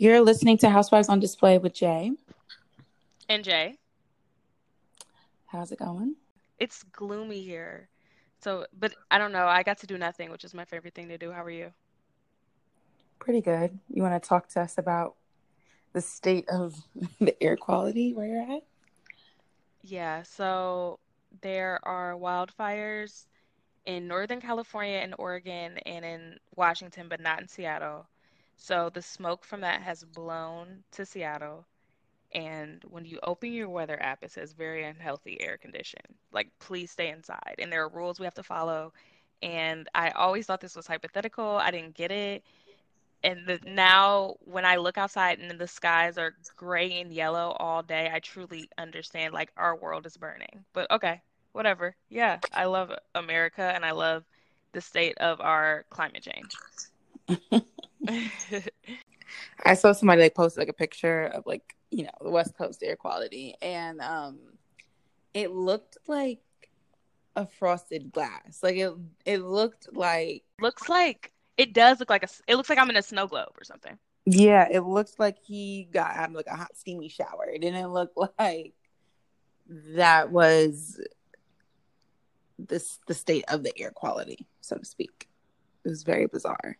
You're listening to Housewives on Display with Jay. And Jay. How's it going? It's gloomy here. So, but I don't know. I got to do nothing, which is my favorite thing to do. How are you? Pretty good. You want to talk to us about the state of the air quality where you're at? Yeah. So, there are wildfires in Northern California and Oregon and in Washington, but not in Seattle. So the smoke from that has blown to Seattle. And when you open your weather app, it says very unhealthy air condition. Like, please stay inside. And there are rules we have to follow. And I always thought this was hypothetical. I didn't get it. And the, now, when I look outside and the skies are gray and yellow all day, I truly understand like our world is burning. But okay, whatever. Yeah, I love America and I love the state of our climate change. I saw somebody like post like a picture of like you know the West Coast air quality, and um, it looked like a frosted glass. Like it, it looked like looks like it does look like a. It looks like I'm in a snow globe or something. Yeah, it looks like he got out of like a hot steamy shower. It didn't look like that was this the state of the air quality, so to speak. It was very bizarre.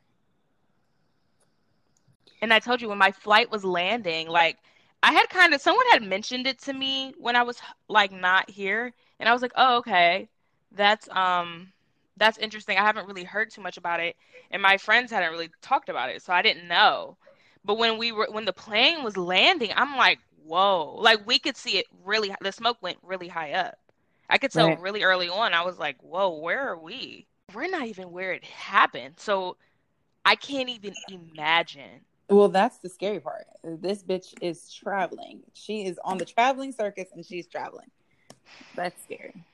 And I told you when my flight was landing, like I had kind of someone had mentioned it to me when I was like not here, and I was like, "Oh, okay, that's um, that's interesting. I haven't really heard too much about it, and my friends hadn't really talked about it, so I didn't know." But when we were when the plane was landing, I'm like, "Whoa!" Like we could see it really. The smoke went really high up. I could tell right. really early on. I was like, "Whoa, where are we? We're not even where it happened." So I can't even imagine well, that's the scary part. This bitch is traveling. She is on the traveling circus and she's traveling. That's scary.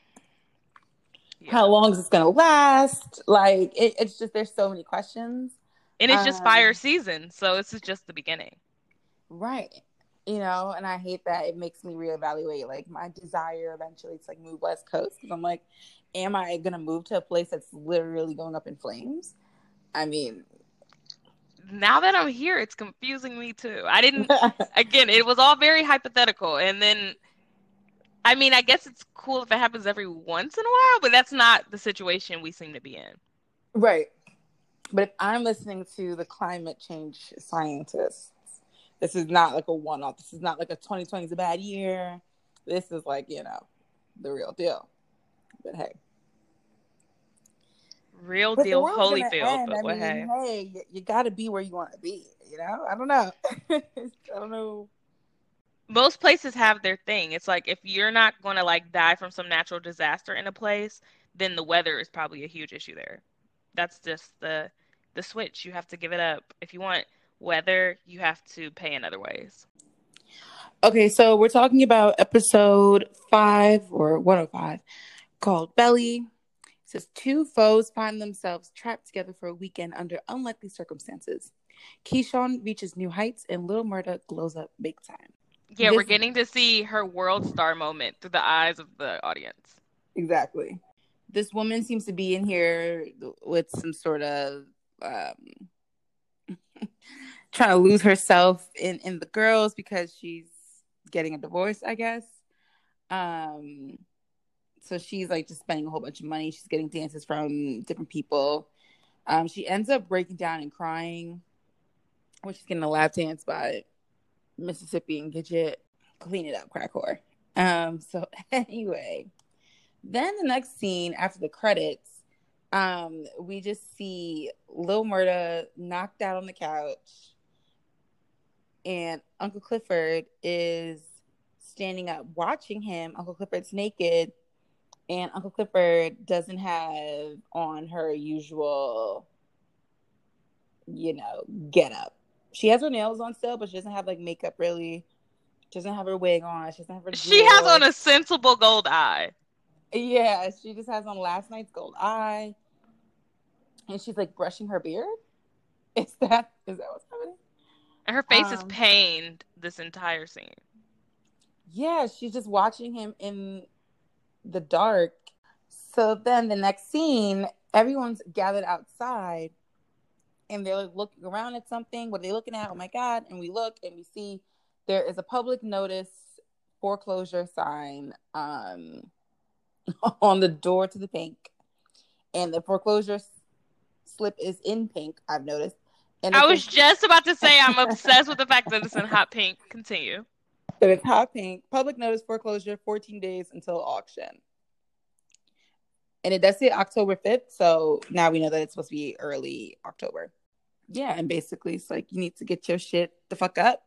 Yeah. How long is this gonna last? Like it, it's just there's so many questions. And it's just um, fire season, so this is just the beginning. Right. You know, and I hate that it makes me reevaluate like my desire eventually to like move West Coast because I'm like, am I gonna move to a place that's literally going up in flames? I mean, now that I'm here, it's confusing me too. I didn't, again, it was all very hypothetical. And then, I mean, I guess it's cool if it happens every once in a while, but that's not the situation we seem to be in. Right. But if I'm listening to the climate change scientists, this is not like a one off. This is not like a 2020 is a bad year. This is like, you know, the real deal. But hey real but deal Holyfield. But I mean, hey, hey, you, you got to be where you want to be. You know, I don't know. I don't know. Most places have their thing. It's like if you're not going to like die from some natural disaster in a place, then the weather is probably a huge issue there. That's just the the switch. You have to give it up. If you want weather, you have to pay in other ways. Okay, so we're talking about episode five or 105 called Belly says two foes find themselves trapped together for a weekend under unlikely circumstances. Keyshawn reaches new heights and Little Murda glows up big time. Yeah, this... we're getting to see her world star moment through the eyes of the audience. Exactly. This woman seems to be in here with some sort of um, trying to lose herself in in the girls because she's getting a divorce, I guess. Um so she's like just spending a whole bunch of money. She's getting dances from different people. Um, she ends up breaking down and crying when she's getting a lap dance by Mississippi and Gidget. Clean it up, crack whore. Um, so anyway, then the next scene after the credits, um, we just see Lil Murda knocked out on the couch, and Uncle Clifford is standing up watching him. Uncle Clifford's naked and Uncle Clifford doesn't have on her usual, you know, get up. She has her nails on still, but she doesn't have like makeup really. She doesn't have her wig on. She doesn't have her. She has on a sensible gold eye. Yeah, she just has on last night's gold eye, and she's like brushing her beard. Is that is that what's happening? And her face um, is pained this entire scene. Yeah, she's just watching him in the dark. So then the next scene, everyone's gathered outside and they're looking around at something. What are they looking at? Oh my god! And we look and we see there is a public notice foreclosure sign um, on the door to the pink, and the foreclosure slip is in pink. I've noticed. And I was just about to say I'm obsessed with the fact that it's in hot pink. Continue. But it's hot pink. Public notice foreclosure, 14 days until auction. And it does say October 5th. So now we know that it's supposed to be early October. Yeah. And basically, it's like you need to get your shit the fuck up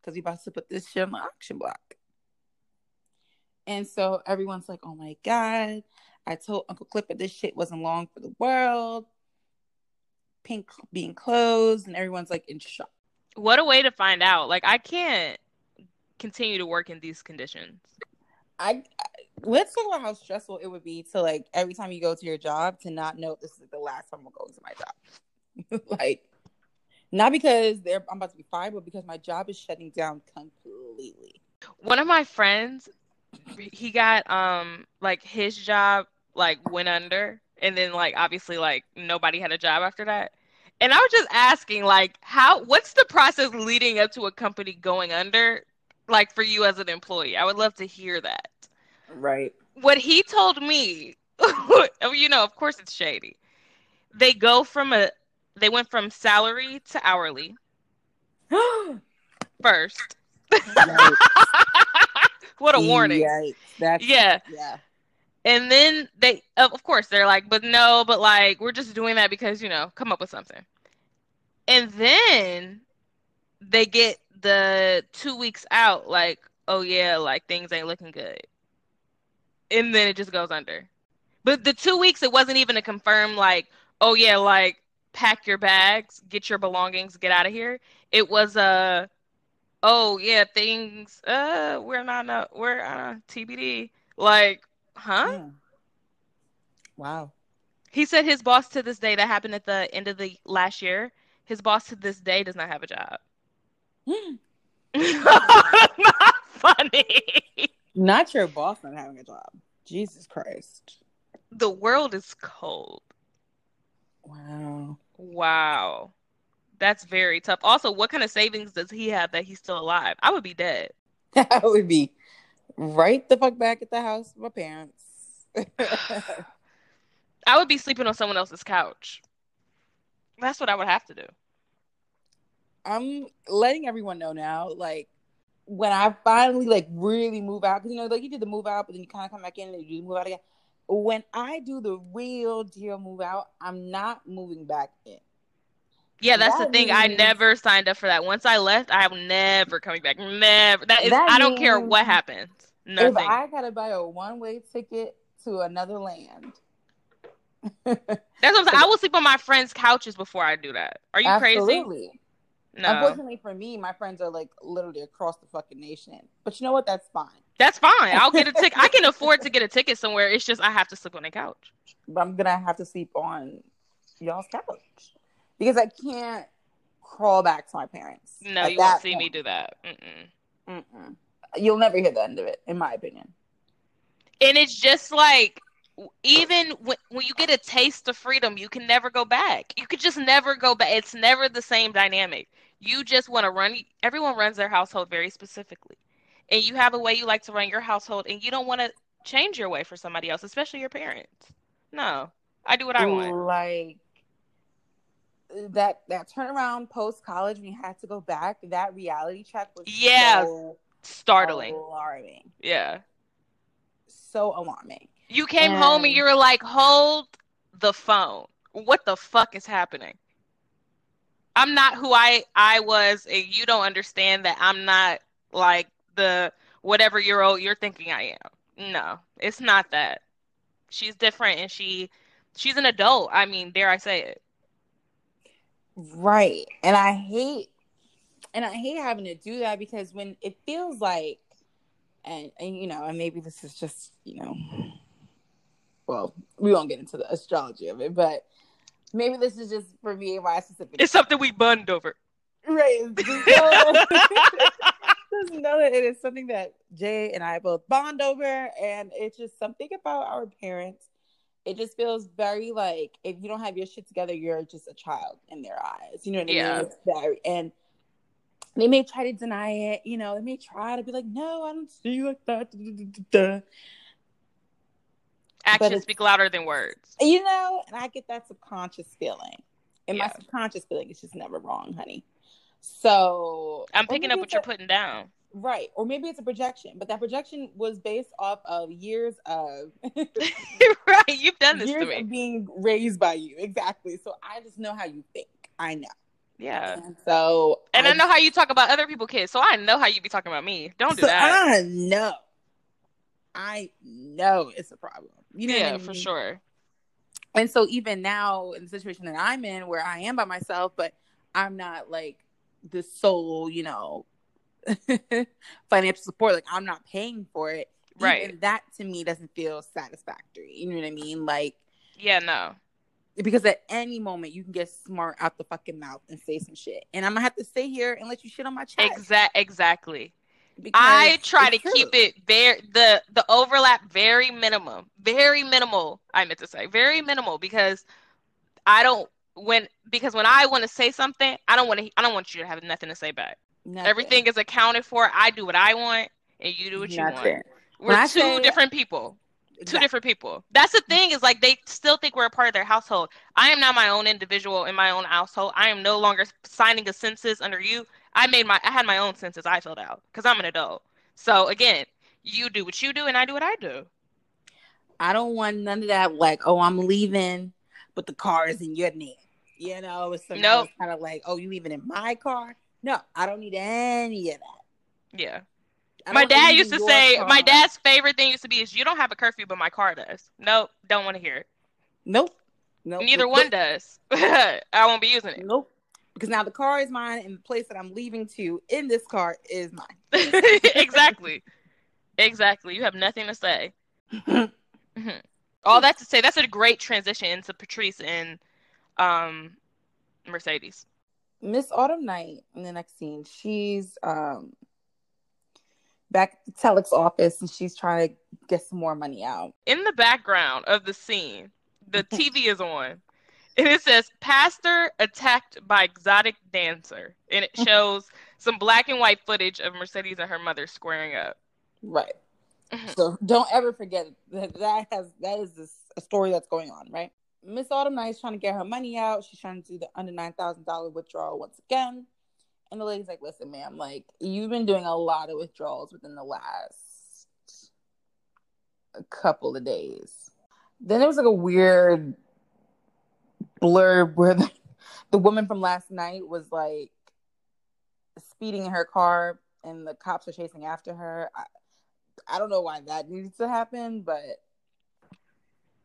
because we about to put this shit on the auction block. And so everyone's like, oh my God. I told Uncle Clifford this shit wasn't long for the world. Pink being closed, and everyone's like in shock. What a way to find out. Like, I can't continue to work in these conditions. I let's talk about how stressful it would be to like every time you go to your job to not know this is the last time I'm going to my job. like not because they're I'm about to be fired, but because my job is shutting down completely. One of my friends, he got um like his job like went under, and then like obviously like nobody had a job after that. And I was just asking, like, how what's the process leading up to a company going under like for you as an employee. I would love to hear that. Right. What he told me, oh, you know, of course it's shady. They go from a they went from salary to hourly. first. what a warning. That's, yeah. Yeah. And then they of course they're like, but no, but like we're just doing that because, you know, come up with something. And then they get the two weeks out, like, oh yeah, like things ain't looking good. And then it just goes under. But the two weeks, it wasn't even a confirm, like, oh yeah, like pack your bags, get your belongings, get out of here. It was a, oh yeah, things, uh, we're not, uh, we're uh, TBD. Like, huh? Yeah. Wow. He said his boss to this day, that happened at the end of the last year, his boss to this day does not have a job. not funny. Not your boss not having a job. Jesus Christ. The world is cold. Wow. Wow. That's very tough. Also, what kind of savings does he have that he's still alive? I would be dead. I would be right the fuck back at the house with my parents. I would be sleeping on someone else's couch. That's what I would have to do. I'm letting everyone know now, like when I finally like really move out, because you know, like you did the move out, but then you kind of come back in and you move out again. When I do the real deal move out, I'm not moving back in. Yeah, that's that the thing. Means, I never signed up for that. Once I left, I am never coming back. Never. That is. That I don't care what happens. Nothing. If I gotta buy a one way ticket to another land. that's what I'm saying. I will sleep on my friends' couches before I do that. Are you Absolutely. crazy? No. Unfortunately for me, my friends are like literally across the fucking nation. But you know what? That's fine. That's fine. I'll get a ticket. I can afford to get a ticket somewhere. It's just I have to sleep on a couch. But I'm gonna have to sleep on y'all's couch because I can't crawl back to my parents. No, you won't see point. me do that. Mm-mm. Mm-mm. You'll never hear the end of it, in my opinion. And it's just like even when, when you get a taste of freedom, you can never go back. You could just never go back. It's never the same dynamic. You just want to run. Everyone runs their household very specifically, and you have a way you like to run your household, and you don't want to change your way for somebody else, especially your parents. No, I do what I want. Like that that turnaround post college when you had to go back. That reality check was yeah so startling, alarming. Yeah, so alarming. You came and... home and you were like, hold the phone. What the fuck is happening? I'm not who I I was, and you don't understand that I'm not like the whatever year old you're thinking I am. No, it's not that. She's different, and she she's an adult. I mean, dare I say it? Right, and I hate and I hate having to do that because when it feels like, and and you know, and maybe this is just you know well, we won't get into the astrology of it, but maybe this is just for me and my specific. It's something we bond over. Right. Just know, just know that it is something that Jay and I both bond over, and it's just something about our parents it just feels very like if you don't have your shit together, you're just a child in their eyes. You know what I Yeah. mean? It's very, and they may try to deny it. You know, they may try to be like, "No, I don't see you like that." da, da, da, da, da. Actions speak louder than words. You know, and I get that subconscious feeling, and my subconscious feeling is just never wrong, honey. So I'm picking up what you're a- putting down. Right, or maybe it's a projection, but that projection was based off of years of right, you've done this years to me. of being raised by you. Exactly. So I just know how you think. I know. Yeah. And so And I know how you talk about other people kids, so I know how you be talking about me. Don't do so that. I know. I know it's a problem. You know what I yeah, for sure. And so even now in the situation that I'm in where I am by myself, but I'm not like the sole, you know, financial support. Like I'm not paying for it. Right. Even that to me doesn't feel satisfactory. You know what I mean? Like Yeah, no. because at any moment you can get smart out the fucking mouth and say some shit, and I'm gonna have to stay here and let you shit on my chest. Exact exactly. I try to true. keep it very the the overlap very minimum, very minimal. I meant to say very minimal because I don't when because when I want to say something, I don't want to. I don't want you to have nothing to say back. Nothing. Everything is accounted for. I do what I want, and you do what you want. We're When two say- different people. Two Exactly. different people. That's the thing is like they still think we're a part of their household. I am now my own individual in my own household. I am no longer signing a census under you. I made my I had my own census I filled out because I'm an adult. So again, you do what you do and I do what I do. I don't want none of that. Like, oh, I'm leaving, but the car is in your name. You know, it's Nope. kind of like, oh, you leaving in my car? No, I don't need any of that. Yeah. My dad used to say car. my dad's favorite thing used to be is you don't have a curfew but my car does. Nope, don't want to hear it. Nope. Nope. Neither Nope. one does. I won't be using it. Nope. Because now the car is mine, and the place that I'm leaving to in this car is mine. exactly. Exactly. You have nothing to say. All that to say, that's a great transition into Patrice and um, Mercedes. Miss Autumn Night in the next scene, she's um back at the telex office and she's trying to get some more money out. In the background of the scene, the TV is on, and it says "Pastor attacked by exotic dancer," and it shows some black and white footage of Mercedes and her mother squaring up. Right. Mhm. So don't ever forget that that has that is this, a story that's going on, right? Miss Autumn Night's trying to get her money out. She's trying to do the under nine thousand dollar withdrawal once again. And the lady's like, listen, ma'am, like you've been doing a lot of withdrawals within the last couple of days. Then there was like a weird blurb where the, the woman from last night was like speeding in her car and the cops are chasing after her. I, I don't know why that needs to happen, but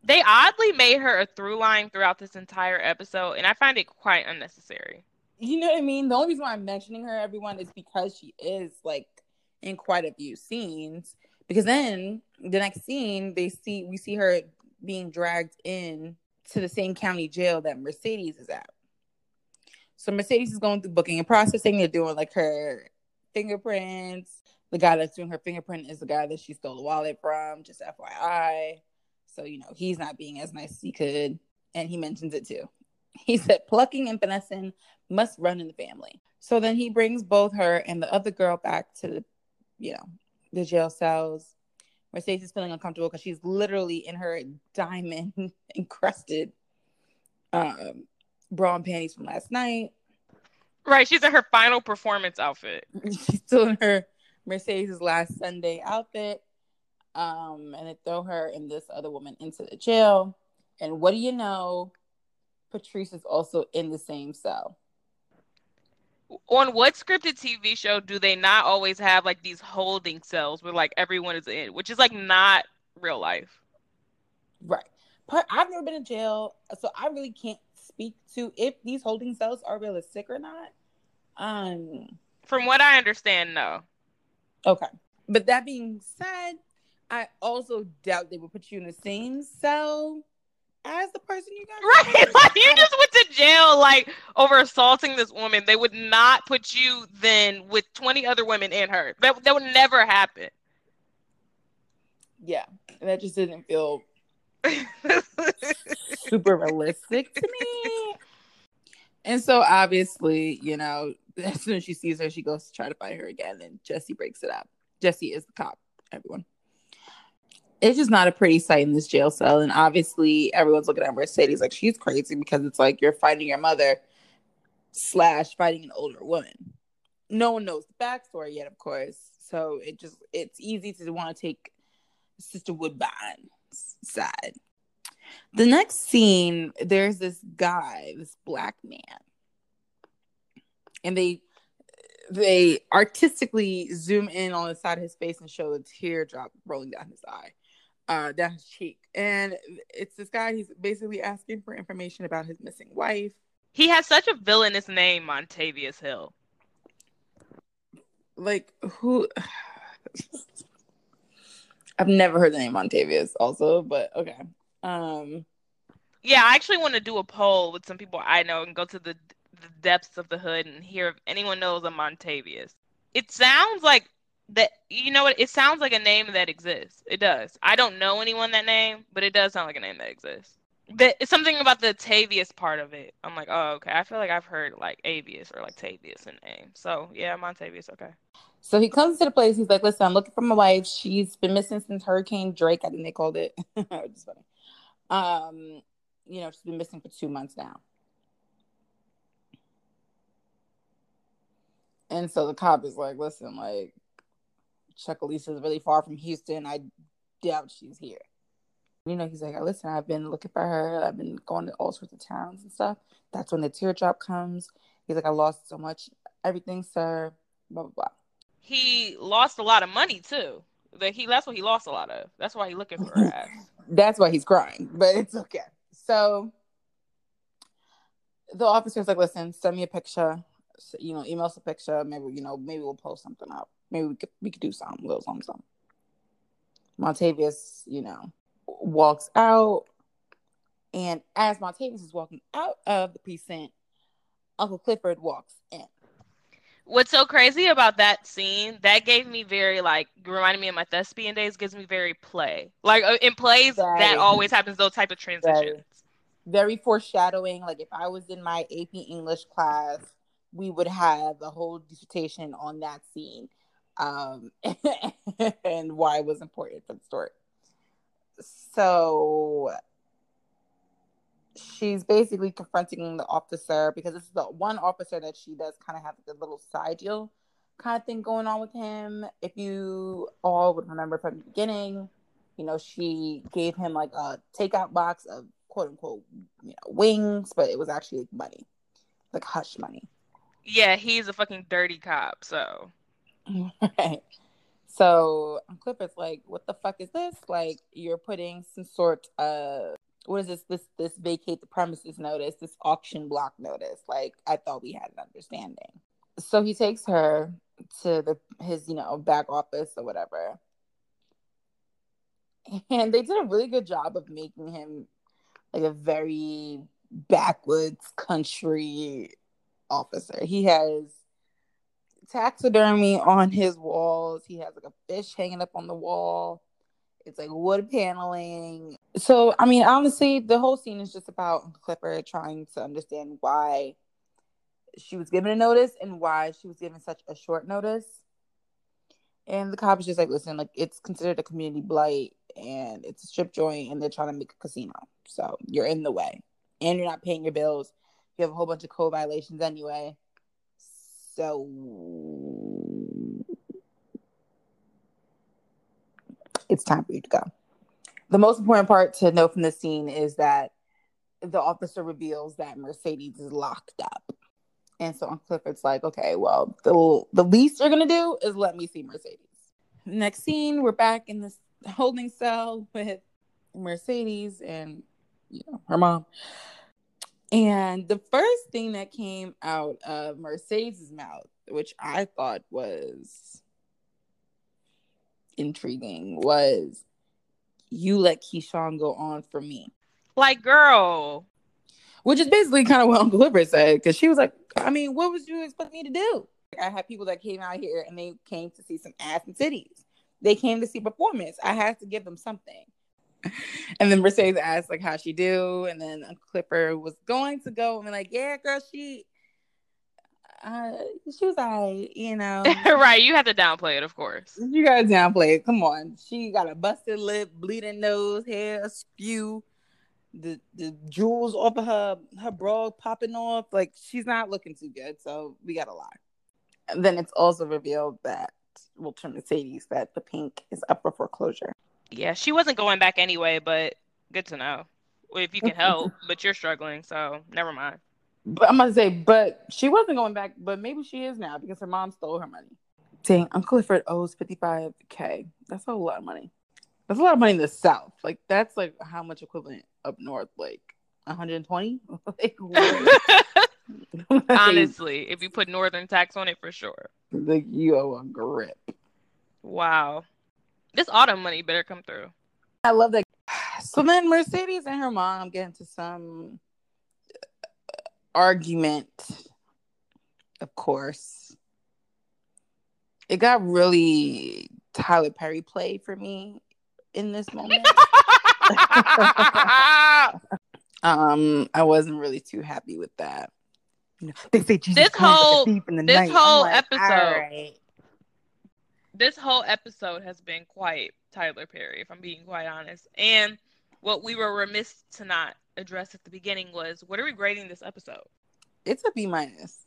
They oddly made her a through line throughout this entire episode, and I find it quite unnecessary. you know what I mean? The only reason why I'm mentioning her, everyone, is because she is like in quite a few scenes. Because then the next scene, they see we see her being dragged in to the same county jail that Mercedes is at. So Mercedes is going through booking and processing. They're doing like her fingerprints. The guy that's doing her fingerprint is the guy that she stole the wallet from, just FYI. So, you know, he's not being as nice as he could. And he mentions it too. He said, plucking and finessing must run in the family. So then he brings both her and the other girl back to the, you know, the jail cells. Mercedes is feeling uncomfortable because she's literally in her diamond encrusted um, bra and panties from last night. Right, she's in her final performance outfit. She's still in her Mercedes' last Sunday outfit. Um, and they throw her and this other woman into the jail. And what do you know? Patrice is also in the same cell. On what scripted TV show do they not always have like these holding cells where like everyone is in, which is like not real life? Right. But I've never been in jail, so I really can't speak to if these holding cells are realistic or not. Um, From what I understand, no. okay. But that being said, I also doubt they would put you in the same cell as the person you got. Right, like you just went to jail like over assaulting this woman. They would not put you then with twenty other women in her. That that would never happen. Yeah, And that just didn't feel super realistic to me. And so obviously, you know, as soon as she sees her, she goes to try to fight her again, and Jesse breaks it up. Jesse is the cop, everyone. It's just not a pretty sight in this jail cell. And obviously, everyone's looking at Mercedes like she's crazy because it's like you're fighting your mother slash fighting an older woman. No one knows the backstory yet, of course. So it just it's easy to want to take Sister Woodbine's side. The next scene, there's this guy, this black man, and they they artistically zoom in on the side of his face and show a teardrop rolling down his eye, uh, down his cheek. And it's this guy. He's basically asking for information about his missing wife. He has such a villainous name, Montavious Hill. Like who? I've never heard the name Montavious, also, but okay. Um, yeah, I actually want to do a poll with some people I know and go to the, the depths of the hood and hear if anyone knows a Montavious. It sounds like that. You know what? It sounds like a name that exists. It does. I don't know anyone that name, but it does sound like a name that exists. That it's something about the Tavius part of it. I'm like, oh, okay. I feel like I've heard like Avius or like Tavius in name. So yeah, montavius Okay. So he comes to the place. He's like, "Listen, I'm looking for my wife. She's been missing since Hurricane Drake. I think they called it. Just funny. Um, you know, she's been missing for two months now. And so the cop is like, listen, like, Chucalissa is really far from Houston. I doubt she's here. You know, he's like, listen, I've been looking for her. I've been going to all sorts of towns and stuff. That's when the teardrop comes. He's like, I lost so much, everything, sir. Blah blah blah. He lost a lot of money too. That he that's what he lost a lot of. That's why he's looking for her. That's why he's crying, but it's okay. So the officer's like, listen, send me a picture. You know, email us a picture. Maybe you know, maybe we'll post something up. Maybe we could we could do something, little something, something. Montavious, you know, walks out, and as Montavious is walking out of the precinct, Uncle Clifford walks in. What's so crazy about that scene that gave me very like reminded me of my thespian days gives me very play. Like uh, in plays very, that always happens those type of transitions. Very, foreshadowing like if i was in my ap english class we would have a whole dissertation on that scene um and why it was important for the story so she's basically confronting the officer because this is the one officer that she does kind of have a little side deal kind of thing going on with him. If you all would remember from the beginning, you know, she gave him like a takeout box of quote unquote, you know, wings, but it was actually like money, like hush money. Yeah, he's a fucking dirty cop, so. right. So Clifford's like, what the fuck is this? Like, you're putting some sort of what is this this this vacate the premises notice this auction block notice like i thought we had an understanding so he takes her to the his you know back office or whatever and they did a really good job of making him like a very backwoods country officer he has taxidermy on his walls he has like a fish hanging up on the wall it's like wood paneling. So, I mean, honestly, the whole scene is just about Clipper trying to understand why she was given a notice and why she was given such a short notice. And the cop is just like, listen, like it's considered a community blight and it's a strip joint and they're trying to make a casino. So you're in the way. And you're not paying your bills. You have a whole bunch of code violations anyway. So it's time for you to go. The most important part to note from the scene is that the officer reveals that Mercedes is locked up. And so on Clifford's like, okay, well, the the least you're gonna do is let me see Mercedes. Next scene, we're back in this holding cell with Mercedes and you know her mom. And the first thing that came out of Mercedes' mouth, which I thought was intriguing was you let Keyshawn go on for me. Like, girl. Which is basically kind of what Uncle Clifford said, because she was like, I mean, what would you expect me to do? I had people that came out here and they came to see some ass and titties. They came to see performance. I had to give them something. and then Mercedes asked like how she do, and then Clipper was going to go and be like, yeah, girl, she. Uh, she was alright, you know. right, you had to downplay it, of course. You gotta downplay it. Come on, she got a busted lip, bleeding nose, hair spew, the the jewels off of her her bra popping off. Like she's not looking too good. So we gotta lie. And then it's also revealed that well, to Mercedes that the pink is up for foreclosure. Yeah, she wasn't going back anyway, but good to know. If you can help, but you're struggling, so never mind. But I'm gonna say, but she wasn't going back, but maybe she is now because her mom stole her money. Dang, Uncle Clifford owes 55k. That's a lot of money. That's a lot of money in the South. Like that's like how much equivalent up north? Like 120? like, Honestly, if you put northern tax on it, for sure. Like you owe a grip. Wow. This autumn money better come through. I love that. So then Mercedes and her mom get into some argument. Of course, it got really Tyler Perry play for me in this moment. um, I wasn't really too happy with that. You know, they say Jesus this whole deep in the this night. whole like, episode, this whole episode has been quite Tyler Perry, if I'm being quite honest. And what we were remiss to not address at the beginning was what are we grading this episode? It's a B minus.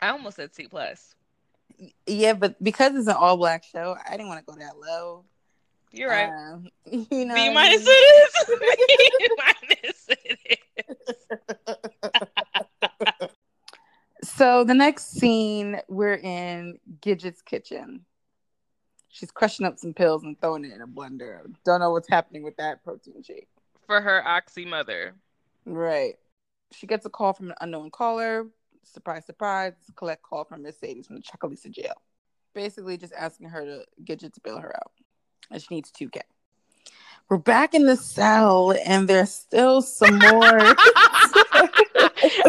I almost said C plus. Yeah, but because it's an all black show, I didn't want to go that low. You're right. Um, you know, B minus it is. B minus it is. So the next scene, we're in Gidget's kitchen. She's crushing up some pills and throwing it in a blender. Don't know what's happening with that protein shake. For her oxy mother. Right. She gets a call from an unknown caller. Surprise, surprise. It's a collect call from Mercedes from the Chucalissa jail. Basically, just asking her to Gidget to bail her out. And she needs 2K. We're back in the cell, and there's still some more.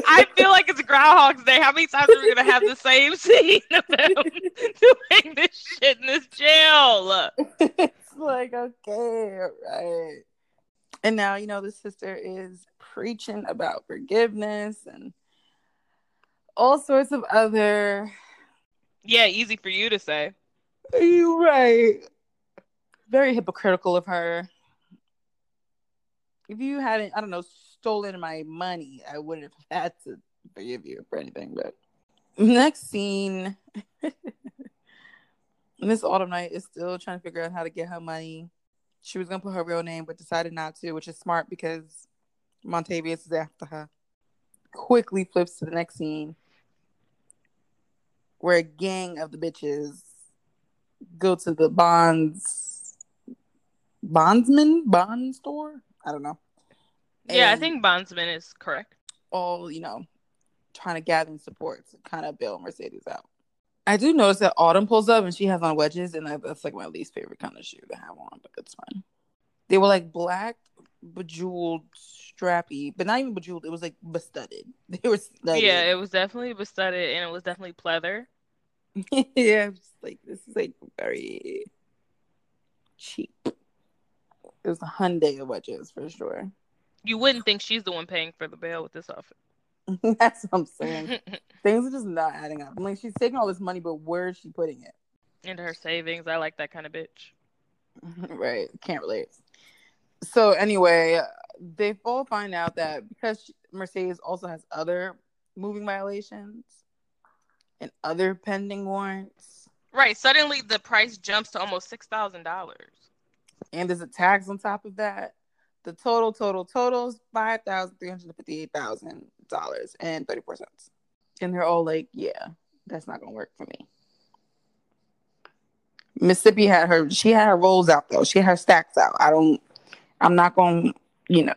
I feel like it's Groundhog's Day. How many times are we gonna have the same scene of them doing this shit in this jail? it's like okay, right. And now you know the sister is preaching about forgiveness and all sorts of other. Yeah, easy for you to say. Are you right. Very hypocritical of her. If you hadn't, I don't know, stolen my money, I wouldn't have had to forgive you for anything. But next scene, Miss Autumn Night is still trying to figure out how to get her money. She was gonna put her real name, but decided not to, which is smart because Montavious is after her. Quickly flips to the next scene, where a gang of the bitches go to the bonds bondsman bond store. I don't know. Yeah, I think Bondsman is correct. all you know trying to gather support to kind of bail Mercedes out. I do notice that Autumn pulls up and she has on wedges, and that's like my least favorite kind of shoe to have on, but it's fine. They were like black, bejeweled, strappy, but not even bejeweled. It was like bestudded. They were studded. Yeah, it was definitely bestudded and it was definitely pleather. yeah. I'm just like this is like very cheap. It was a Hyundai of wedges for sure. You wouldn't think she's the one paying for the bail with this outfit. That's what I'm saying. Things are just not adding up. I'm like, she's taking all this money, but where is she putting it? Into her savings. I like that kind of bitch. right. Can't relate. So anyway, they both find out that because Mercedes also has other moving violations and other pending warrants, Right. Suddenly the price jumps to almost six thousand dollars. and there's a tax on top of that. The total, total, totals five thousand three hundred fifty-eight thousand dollars and thirty-four cents. And they're all like, "Yeah, that's not gonna work for me." Mississippi had her. She had her rolls out though. She had her stacks out. I don't. I'm not gonna, you know,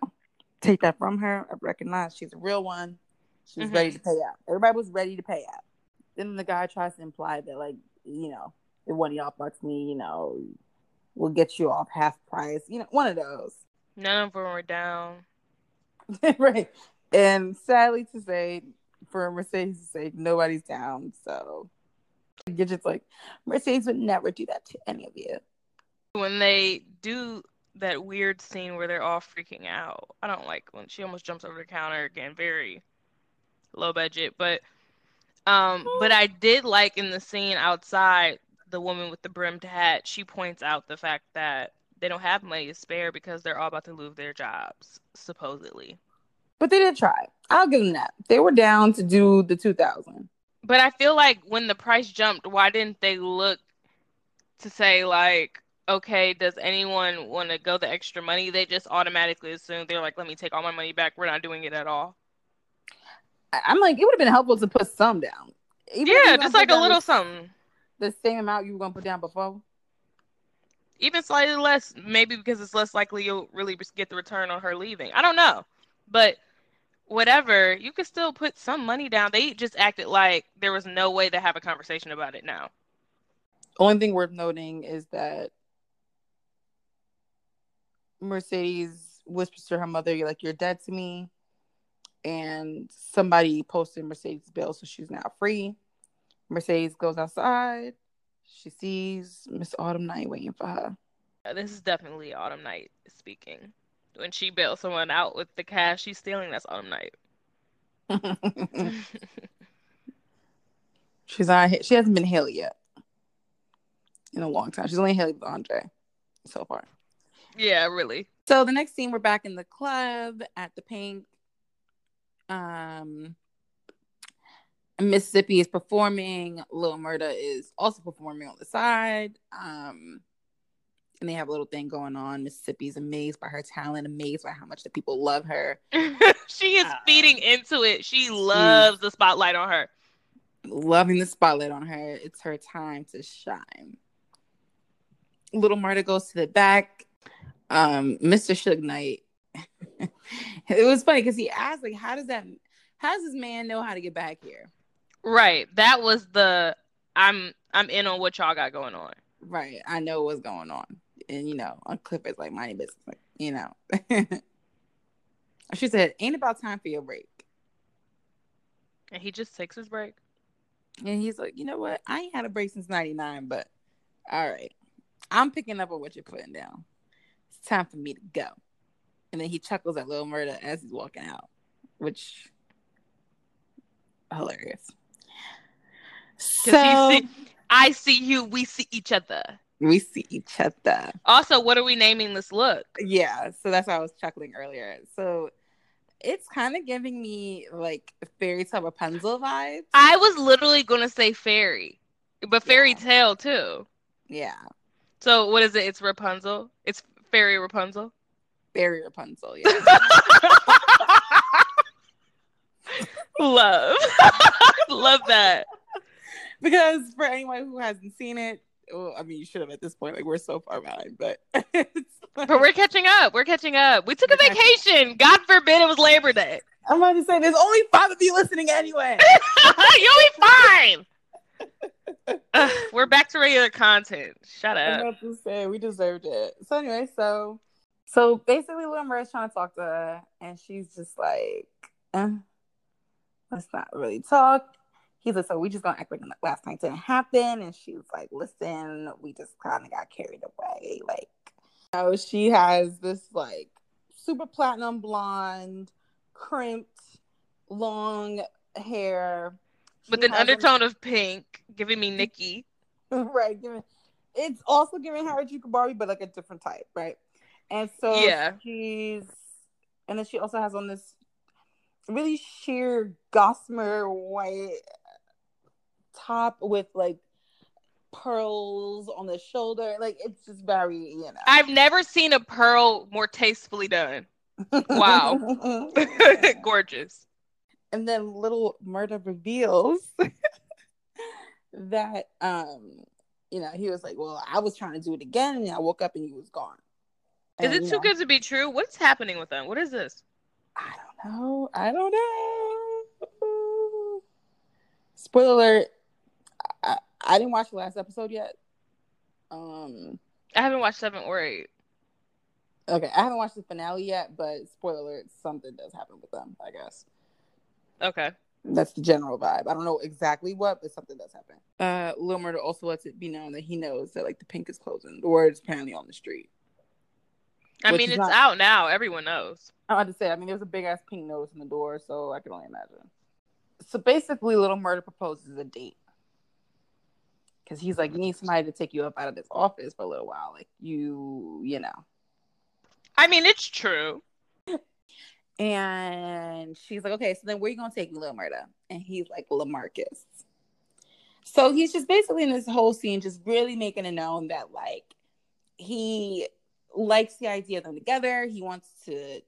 take that from her. I recognize she's a real one. She was Mhm. ready to pay out. Everybody was ready to pay out. Then the guy tries to imply that, like, you know, if one of y'all bucks me, you know, we'll get you off half price. You know, one of those. None of them were down. right. And sadly to say, for Mercedes to say, nobody's down. So you're just like, Mercedes would never do that to any of you. When they do that weird scene where they're all freaking out. I don't like when she almost jumps over the counter again. Very low budget, but um, but I did like in the scene outside the woman with the brimmed hat. She points out the fact that they don't have money to spare because they're all about to lose their jobs, supposedly. But they did try. I'll give them that. They were down to do the two thousand. But I feel like when the price jumped, why didn't they look to say like, okay, does anyone want to go the extra money? They just automatically assume they're like, let me take all my money back. We're not doing it at all. I'm like, it would have been helpful to put some down. Even yeah, just like a little something. The same amount you were gonna put down before. Even slightly less, maybe because it's less likely you'll really get the return on her leaving. I don't know, but whatever, you could still put some money down. They just acted like there was no way to have a conversation about it now. Only thing worth noting is that Mercedes whispers to her mother, "You're like you're dead to me," and somebody posted Mercedes' bill, so she's now free. Mercedes goes outside. She sees Miss Autumn Night waiting for her. This is definitely Autumn Night speaking. When she bails someone out with the cash she's stealing, that's Autumn Night. she's not. She hasn't been Haley yet in a long time. She's only Haley with Andre so far. Yeah, really. So the next scene, we're back in the club at the Pink. Um, Mississippi is performing. Lil Murda is also performing on the side. Um, and they have a little thing going on. Mississippi's amazed by her talent, amazed by how much the people love her. she is uh, feeding into it. She loves the spotlight on her. Loving the spotlight on her. It's her time to shine. Little Murda goes to the back. Um, Mr. Suge Knight. it was funny because he asked, like, how does that how does this man know how to get back here? Right. That was the I'm I'm in on what y'all got going on. Right. I know what's going on. And you know, on Cliff is like my business, like, you know. she said, Ain't about time for your break. And he just takes his break. And he's like, you know what? I ain't had a break since ninety nine, but all right. I'm picking up on what you're putting down. It's time for me to go. And then he chuckles at Lil Murda as he's walking out, which hilarious. So see, I see you, we see each other. We see each other. Also, what are we naming this look? Yeah, so that's why I was chuckling earlier. So it's kind of giving me like fairy tale Rapunzel vibes. I was literally gonna say fairy, but fairy yeah. tale too. Yeah. So what is it? It's Rapunzel. It's fairy Rapunzel. Fairy Rapunzel. Yeah. Love. Love that. Because for anyone who hasn't seen it, well, I mean, you should have at this point. Like we're so far behind, but like... but we're catching up. We're catching up. We took a vacation. God forbid it was Labor Day. I'm about to say there's only five of you listening anyway. You'll be fine. uh, we're back to regular content. Shut up. I'm about to say we deserved it. So anyway, so so basically, Lil is trying to talk to her, and she's just like, eh, "Let's not really talk." He's like, "So we just gonna act like last night didn't happen?" And she's like, "Listen, we just kind of got carried away. Like, you know, she has this like super platinum blonde, crimped, long hair." with an undertone of pink, giving me Nicki. right, giving it's also giving Harajuku Barbie, but like a different type, right? And so yeah, she's and then she also has on this really sheer gossamer white top with like pearls on the shoulder. Like it's just very, you know. I've never seen a pearl more tastefully done. Wow. Gorgeous. And then little Murda reveals that um, you know, he was like, Well, I was trying to do it again and I woke up and he was gone. And, is it too know, good to be true? What's happening with them? What is this? I don't know. I don't know. Spoiler alert. I, didn't watch the last episode yet. Um I haven't watched seven or eight. Okay, I haven't watched the finale yet, but spoiler alert, something does happen with them, I guess. Okay. That's the general vibe. I don't know exactly what, but something does happen. Uh, Lil Murda also lets it be known that he knows that like the pink is closing. The word is apparently on the street. I mean, it's not... out now. Everyone knows. I had to say, I mean, there's a big ass pink notice in the door, so I can only imagine. So basically, Little Murda proposes a date because he's like, you need somebody to take you up out of this office for a little while. Like you, you know. I mean, it's true. And she's like, okay, so then where you gonna take me, Little Murda? And he's like, Lamarcus. So he's just basically in this whole scene, just really making it known that like he likes the idea of them together. He wants to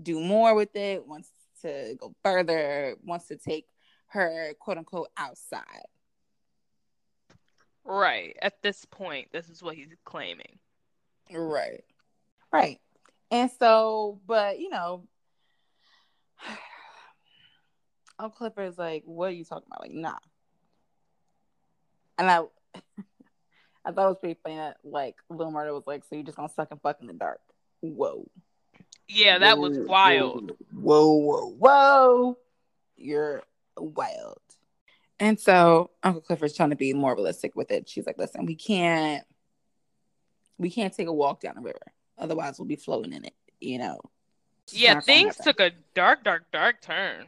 do more with it, wants to go further, wants to take her quote unquote outside. Right. At this point, this is what he's claiming. Right. Right. And so, but you know, Uncle Clipper is like, what are you talking about? Like, nah. And I I thought it was pretty funny that like Lil Murda was like, so you just gonna suck and fuck in the dark. Whoa. Yeah, that whoa, was wild. Whoa, whoa, whoa. You're wild. And so Uncle Clifford's trying to be more realistic with it. She's like, listen, we can't we can't take a walk down the river. Otherwise we'll be floating in it, you know. It's yeah, things took a dark, dark, dark turn.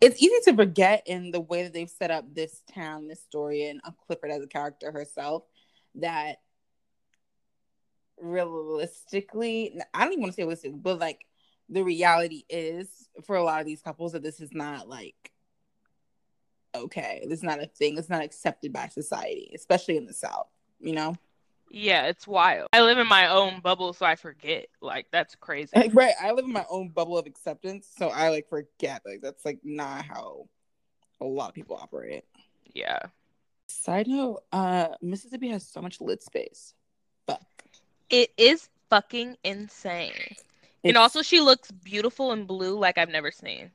It's easy to forget in the way that they've set up this town, this story, and Uncle Clifford as a character herself, that realistically, I don't even want to say realistic, but like the reality is for a lot of these couples that this is not like okay. It's not a thing. It's not accepted by society, especially in the South, you know? Yeah, it's wild. I live in my own bubble, so I forget. Like, that's crazy. Right. I live in my own bubble of acceptance, so I like forget. Like, that's like not how a lot of people operate. Yeah. Side note, uh, Mississippi has so much lit space. Fuck. It is fucking insane. It's... And also, she looks beautiful in blue like I've never seen.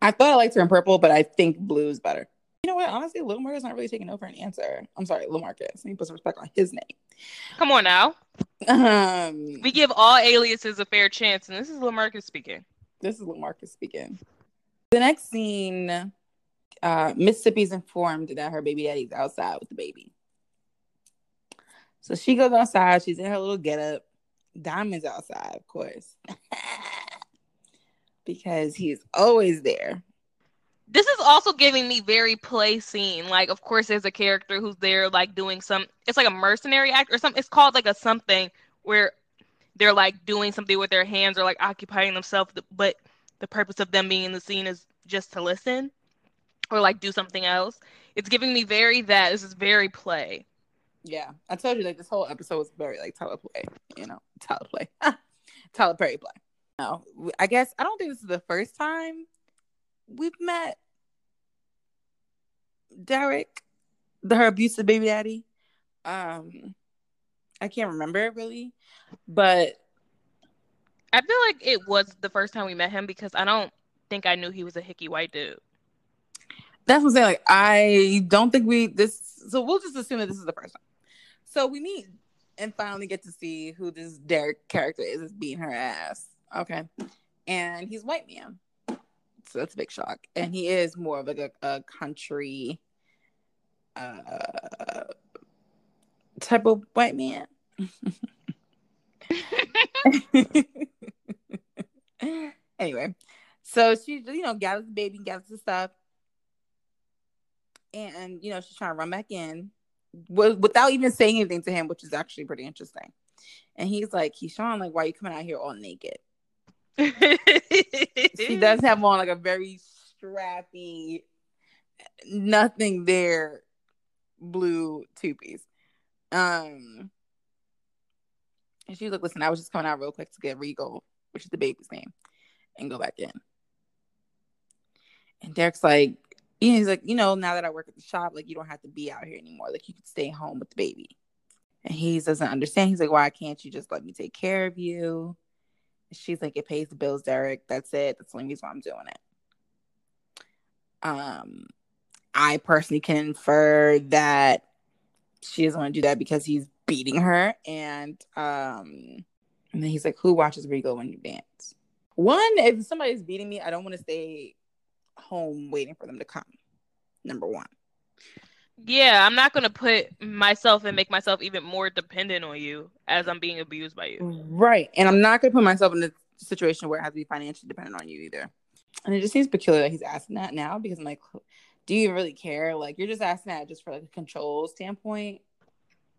I thought I liked her in purple, but I think blue is better. You know what? Honestly, Lil Marcus not really taking over an answer. I'm sorry, Lil Marcus. Let me put some respect on his name. Come on now. Um, we give all aliases a fair chance, and this is Lil Marcus speaking. This is Lil Marcus speaking. The next scene, uh, Mississippi's informed that her baby daddy's outside with the baby. So she goes outside. She's in her little getup. Diamond's outside, of course. because he's always there. This is also giving me very play scene. Like, of course, there's a character who's there, like doing some. It's like a mercenary act or something. It's called like a something where they're like doing something with their hands or like occupying themselves. But the purpose of them being in the scene is just to listen or like do something else. It's giving me very that. This is very play. Yeah, I told you like this whole episode was very like teleplay. You know, teleplay, teleplay play. No, I guess I don't think this is the first time we've met Derek, the her abusive baby daddy. Um, I can't remember really, but I feel like it was the first time we met him because I don't think I knew he was a hickey white dude. That's what I'm saying. Like, I don't think we this. So we'll just assume that this is the first time. So we meet and finally get to see who this Derek character is, is beating her ass. Okay. And he's white man. So that's a big shock. And he is more of like a, a country uh type of white man. anyway, so she, you know, gathers the baby, gathers the stuff, and you know she's trying to run back in without even saying anything to him, which is actually pretty interesting. And he's like, he's showing like, why are you coming out here all naked? She does have on like a very strappy, nothing there, blue two piece. Um, and she's like, "Listen, I was just coming out real quick to get Regal, which is the baby's name, and go back in." And Derek's like, you know, he's like, you know, now that I work at the shop, like you don't have to be out here anymore. Like you can stay home with the baby. And he doesn't understand. He's like, why can't you just let me take care of you? She's like, it pays the bills, Derek. That's it. That's the only reason why I'm doing it. Um, I personally can infer that she doesn't want to do that because he's beating her, and um, and then he's like, who watches Regal when you dance? One, if somebody's beating me, I don't want to stay home waiting for them to come. Number one. Yeah, I'm not gonna put myself and make myself even more dependent on you as I'm being abused by you. Right. And I'm not gonna put myself in a situation where I have to be financially dependent on you either. And it just seems peculiar that he's asking that now because I'm like, do you really care? Like you're just asking that just for like a control standpoint.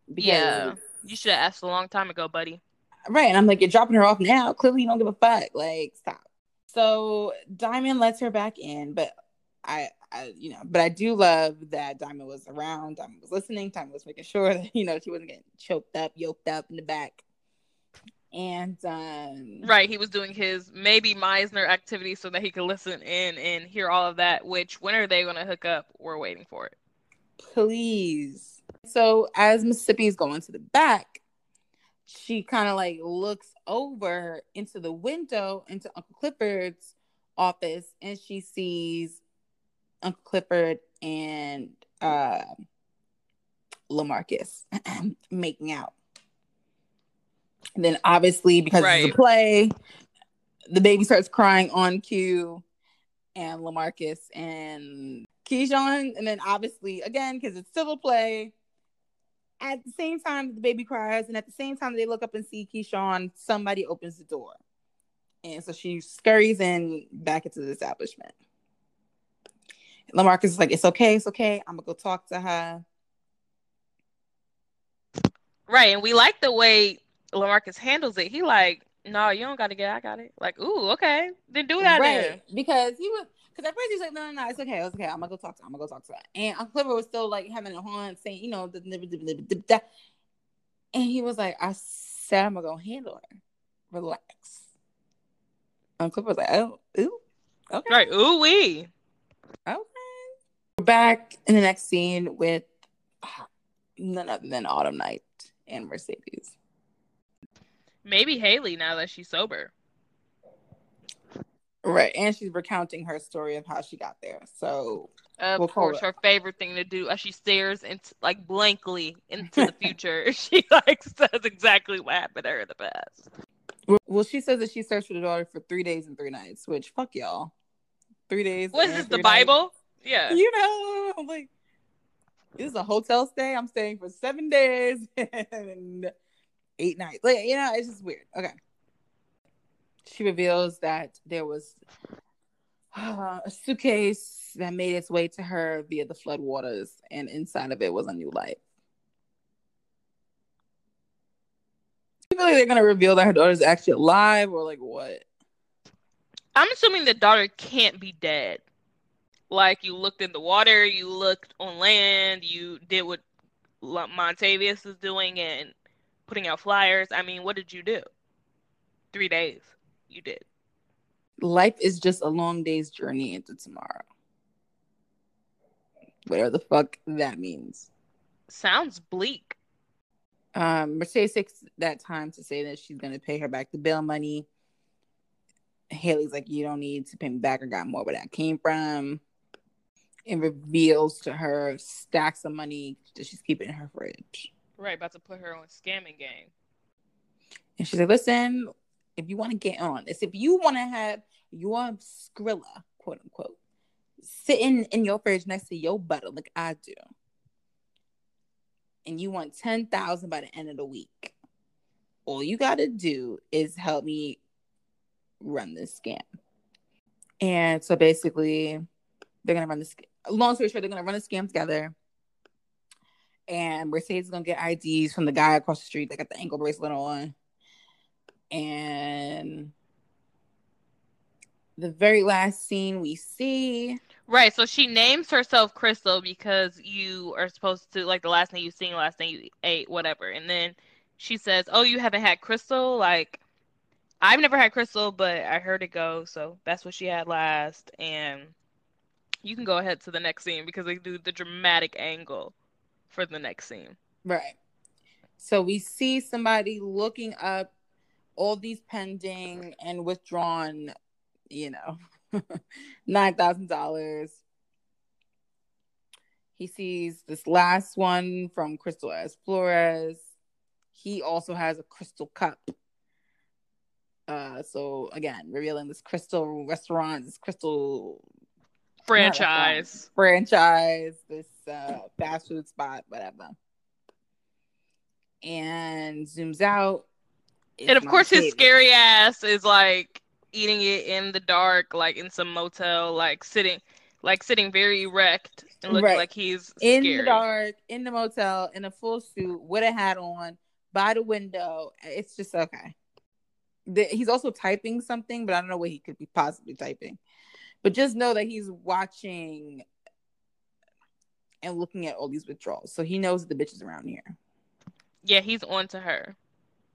Because, yeah. You should have asked a long time ago, buddy. Right. And I'm like, you're dropping her off now. Clearly you don't give a fuck. Like, stop. So Diamond lets her back in, but I, I, you know, but I do love that Diamond was around. Diamond was listening. Diamond was making sure that you know she wasn't getting choked up, yoked up in the back. And um right, he was doing his maybe Meisner activity so that he could listen in and hear all of that. Which when are they going to hook up? We're waiting for it. Please. So as Mississippi is going to the back, she kind of like looks over into the window into Uncle Clifford's office and she sees Uncle Clifford and uh, Lamarcus making out. And then obviously because right. it's a play, the baby starts crying on cue, and Lamarcus and Keyshawn, and then obviously again because it's a play. At the same time, the baby cries, and at the same time they look up and see Keyshawn, somebody opens the door, and so she scurries in back into the establishment. Lamarcus is like, it's okay, it's okay. I'm gonna go talk to her. Right, and we like the way Lamarcus handles it. He like, no, you don't got to get. I got it. Like, ooh, okay, then do that. Right, then. because he was. Because at first he's like, no, no, no, it's okay, it's okay. I'm gonna go talk to her. I'm gonna go talk to her. And Uncle Clifford was still like having a horn, saying, you know, the, and he was like, I said I'm gonna go handle her. Relax. Uncle Clifford was like, oh, ooh, okay, right, ooh wee, okay. We're back in the next scene with none other than Autumn Night and Mercedes. Maybe Hailey now that she's sober. Right, and she's recounting her story of how she got there. So, of we'll course, her favorite thing to do as she stares into like blankly into the future. she like says exactly what happened to her in the past. Well, she says that she searched for the daughter for three days and three nights. Which fuck y'all, three days. What is this? The Bible? Yeah. You know, I'm like, this is a hotel stay. I'm staying for seven days and eight nights. Like, you know, it's just weird. Okay. She reveals that there was uh, a suitcase that made its way to her via the floodwaters, and inside of it was a new life. You feel like they're gonna reveal that her daughter's actually alive, or like what? I'm assuming the daughter can't be dead like you looked in the water, you looked on land, you did what Montavious is doing and putting out flyers. I mean, what did you do? Three days. You did. Life is just a long day's journey into tomorrow. Whatever the fuck that means. Sounds bleak. Um, Mercedes takes that time to say that she's gonna pay her back the bail money. Hailey's like, you don't need to pay me back. I got more where that came from and reveals to her stacks of money that she's keeping in her fridge. Right, about to put her on scamming game. And she's like, listen, if you want to get on this, if you want to have your Skrilla, quote unquote, sitting in your fridge next to your butter like I do, and you want 10,000 by the end of the week, all you got to do is help me run this scam. And so basically, they're going to run this long story short, they're gonna run a scam together. And Mercedes is gonna get IDs from the guy across the street that got the ankle bracelet on. And the very last scene we see. Right. So she names herself Crystal because you are supposed to like the last thing you seen, last thing you ate, whatever. And then she says, "Oh, you haven't had Crystal? Like, I've never had Crystal, but I heard it go. So that's what she had last." And you can go ahead to the next scene because they do the dramatic angle for the next scene. Right. So we see somebody looking up all these pending and withdrawn, you know, nine thousand dollars. He sees this last one from Crystal S. Flores. He also has a crystal cup. Uh, so again, revealing this crystal restaurant, this crystal franchise. franchise, this uh, fast food spot, whatever. And zooms out. And of course, his scary ass is like eating it in the dark, like in some motel, like sitting, like sitting very erect and looking Right. like he's in scary. the dark, in the motel, in a full suit, with a hat on, by the window. It's just okay. The, he's also typing something, but I don't know what he could be possibly typing. But just know that he's watching and looking at all these withdrawals. So he knows the bitch is around here. Yeah, he's on to her.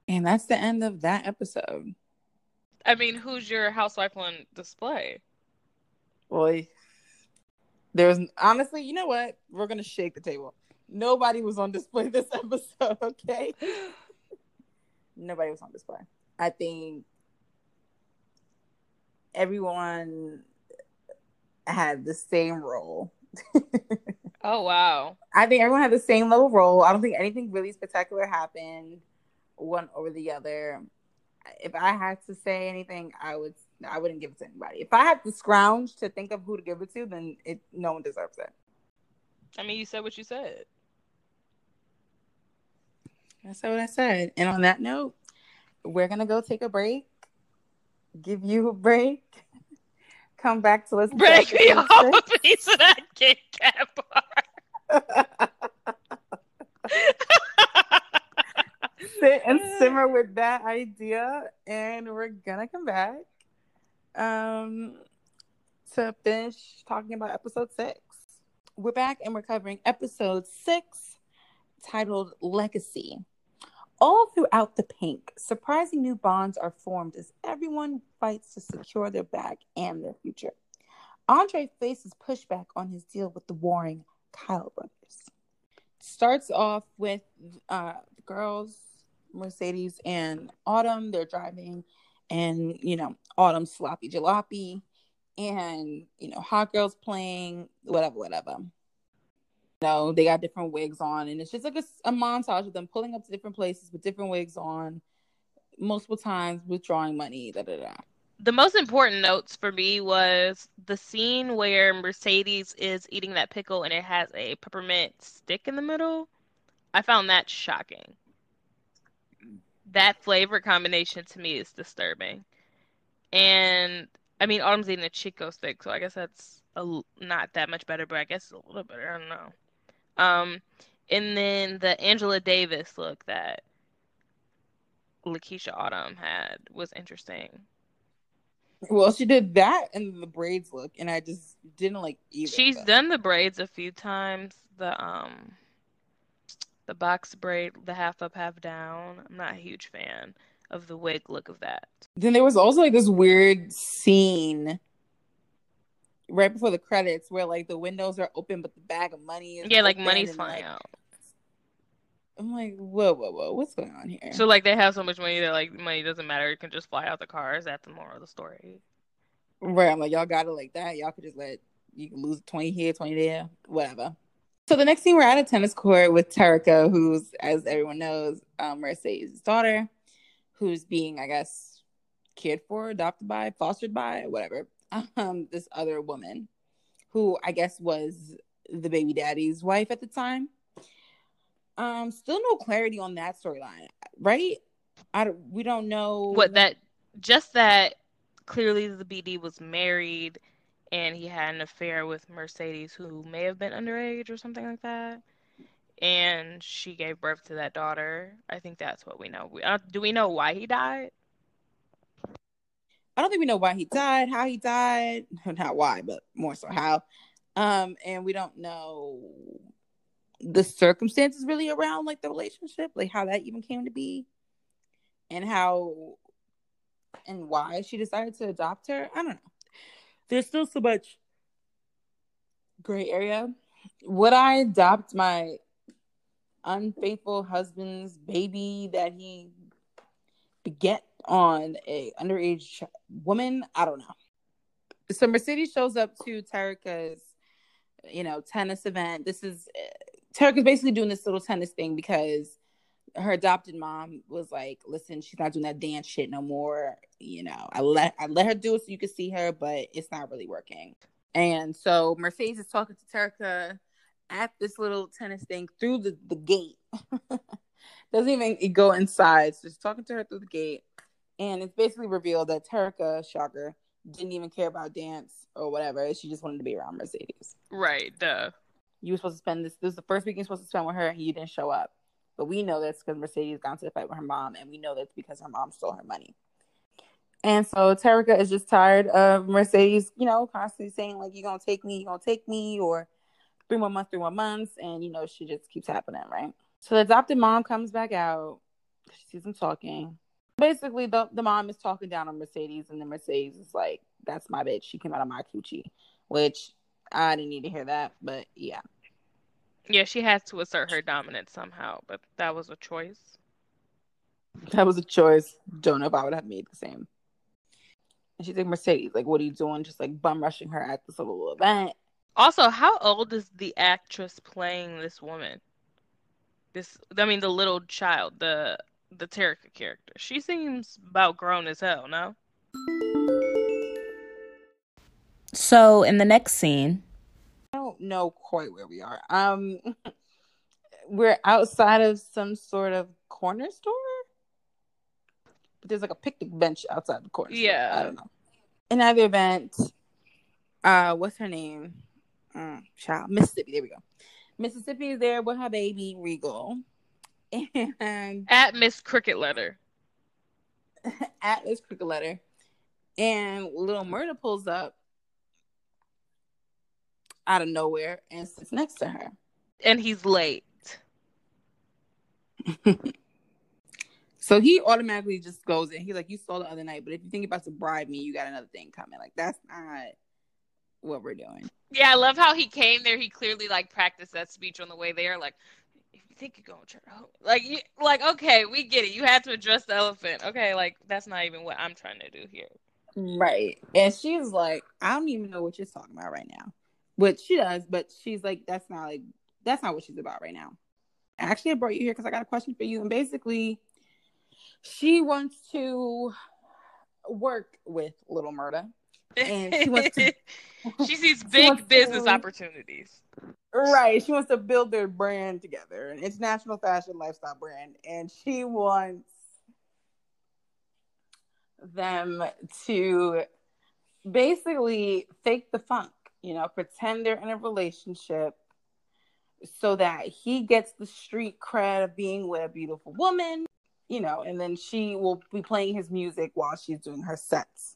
And that's the end of that episode. I mean, who's your housewife on display? Boy. There's honestly, you know what? We're gonna shake the table. Nobody was on display this episode, okay? Nobody was on display. I think everyone had the same role. Oh wow. I think everyone had the same level role. I don't think anything really spectacular happened one over the other. If I had to say anything, I would I wouldn't give it to anybody. If I had to scrounge to think of who to give it to, then it no one deserves it. I mean, you said what you said. That's what I said. And on that note, we're gonna go take a break. Give you a break. Come back to to Break me off a piece of that Kit Kat bar. sit and simmer with that idea and we're gonna come back um to finish talking about episode six. We're back and we're covering episode six titled legacy all throughout the pink. Surprising new bonds are formed as everyone fights to secure their bag and their future. Andre faces pushback on his deal with the warring kyle brothers. Starts off with uh girls mercedes and autumn they're driving and you know autumn sloppy jalopy and you know hot girls playing whatever whatever know they got different wigs on and it's just like a, a montage of them pulling up to different places with different wigs on multiple times withdrawing money da da da the most important notes for me was the scene where Mercedes is eating that pickle and it has a peppermint stick in the middle. I found that shocking. That flavor combination to me is disturbing. And I mean, Autumn's eating a Chick-O-Stick, so I guess that's a, not that much better, but I guess a little better. I don't know. Um, and then the Angela Davis look that Lakeisha Autumn had was interesting. well she did that and the braids look and i just didn't like either She's them. done the braids a few times. The um the box braid, the half up, half down. I'm not a huge fan of the wig look of that. Then there was also like this weird scene right before the credits where like the windows are open but the bag of money is Yeah, like money's flying like, out. I'm like, whoa, whoa, whoa, what's going on here? So like they have so much money that like money doesn't matter. It can just fly out the car. Is that the moral of the story? right, I'm like, y'all got it like that. Y'all could just let you can lose 20 here, 20 there, whatever. So the next scene, we're at a tennis court with Terrica, who's, as everyone knows, um, Mercedes' daughter, who's being, I guess, cared for, adopted by, fostered by, whatever. Um, this other woman, who I guess was the baby daddy's wife at the time. Um, still no clarity on that storyline, right? I we don't know What that just that clearly the BD was married and he had an affair with Mercedes who may have been underage or something like that. And she gave birth to that daughter. I think that's what we know. We, uh, do we know why he died? I don't think we know why he died, how he died, not why, but more so how. Um, and we don't know the circumstances really around like the relationship, like how that even came to be, and how and why she decided to adopt her. I don't know. There's still so much gray area. Would I adopt my unfaithful husband's baby that he beget on a underage woman? I don't know. So Mercedes shows up to Terrica's, you know, tennis event. This is eh, Terrica's basically doing this little tennis thing because her adopted mom was like, "Listen, she's not doing that dance shit no more. You know, I let I let her do it so you could see her, but it's not really working." And so Mercedes is talking to Terica at this little tennis thing through the, the gate. Doesn't even go inside. So just talking to her through the gate. And it's basically revealed that Terica, shocker, didn't even care about dance or whatever. She just wanted to be around Mercedes. Right, duh. You were supposed to spend this. This is the first week you're supposed to spend with her, and you didn't show up. But we know that's because Mercedes got into a fight with her mom, and we know that's because her mom stole her money. And so Terica is just tired of Mercedes, you know, constantly saying like, "You're gonna take me, you're gonna take me," or three more months, three more months, and you know, she just keeps happening, right? So the adopted mom comes back out. She sees them talking. Basically, the the mom is talking down on Mercedes, and then Mercedes is like, "That's my bitch. She came out of my coochie," which I didn't need to hear that, but yeah. Yeah, she has to assert her dominance somehow, but that was a choice. That was a choice. Don't know if I would have made the same. And she's like, Mercedes, like, what are you doing? Just like bum rushing her at this little event. Also, how old is the actress playing this woman? This, I mean, the little child, the the Terica character. She seems about grown as hell, no? So in the next scene, I don't know quite where we are. Um, we're outside of some sort of corner store, but there's like a picnic bench outside the corner. Yeah, store. I don't know. In either event, uh, what's her name? Mm, child, Mississippi. There we go. Mississippi is there with her baby Regal, and at Miss Cricket Letter. at Miss Cricket Letter, and Little Murda pulls up out of nowhere and sits next to her. And he's late. so he automatically just goes in. He's like, You saw the other night, but if you think about to bribe me, you got another thing coming. Like, that's not what we're doing. Yeah, I love how he came there. He clearly like practiced that speech on the way there. Like, if you think you're going to church, like, you, like, okay, we get it. You had to address the elephant. Okay, like that's not even what I'm trying to do here. Right. And she's like, I don't even know what you're talking about right now which she does, but she's like, that's not like that's not what she's about right now. Actually, I brought you here because I got a question for you, and basically, she wants to work with Little Murda, and she wants to. she sees big she business to, opportunities. Right, she wants to build their brand together, an international fashion lifestyle brand, and she wants them to basically fake the funk you know, pretend they're in a relationship so that he gets the street cred of being with a beautiful woman, you know, and then she will be playing his music while she's doing her sets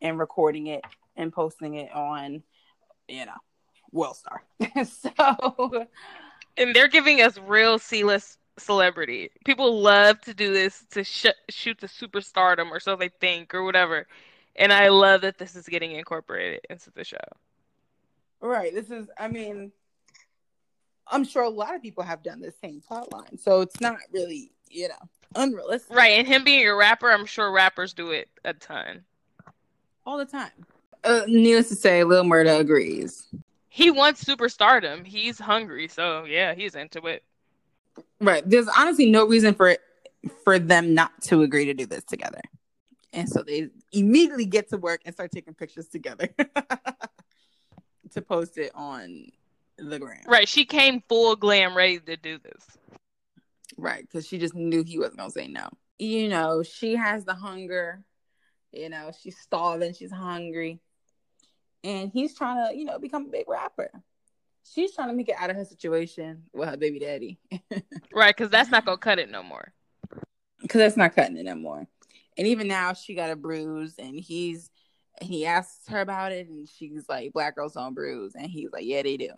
and recording it and posting it on, you know, Worldstar. so, and they're giving us real C-list celebrity. People love to do this to sh- shoot to superstardom or so they think or whatever. And I love that this is getting incorporated into the show. Right. This is, I mean, I'm sure a lot of people have done the same plot line. So it's not really, you know, unrealistic. Right. And him being a rapper, I'm sure rappers do it a ton. All the time. Uh, needless to say, Lil Murda agrees. He wants superstardom. He's hungry. So yeah, he's into it. Right. There's honestly no reason for for them not to agree to do this together. And so they immediately get to work and start taking pictures together. to post it on the gram. Right. She came full glam ready to do this. Right. Because she just knew he wasn't going to say no. You know, she has the hunger. You know, she's starving. She's hungry. And he's trying to, you know, become a big rapper. She's trying to make it out of her situation with her baby daddy. right. Because that's not going to cut it no more. Because that's not cutting it no more. And even now, she got a bruise and he's and he asks her about it, and she's like, "Black girls don't bruise," and he's like, "Yeah, they do."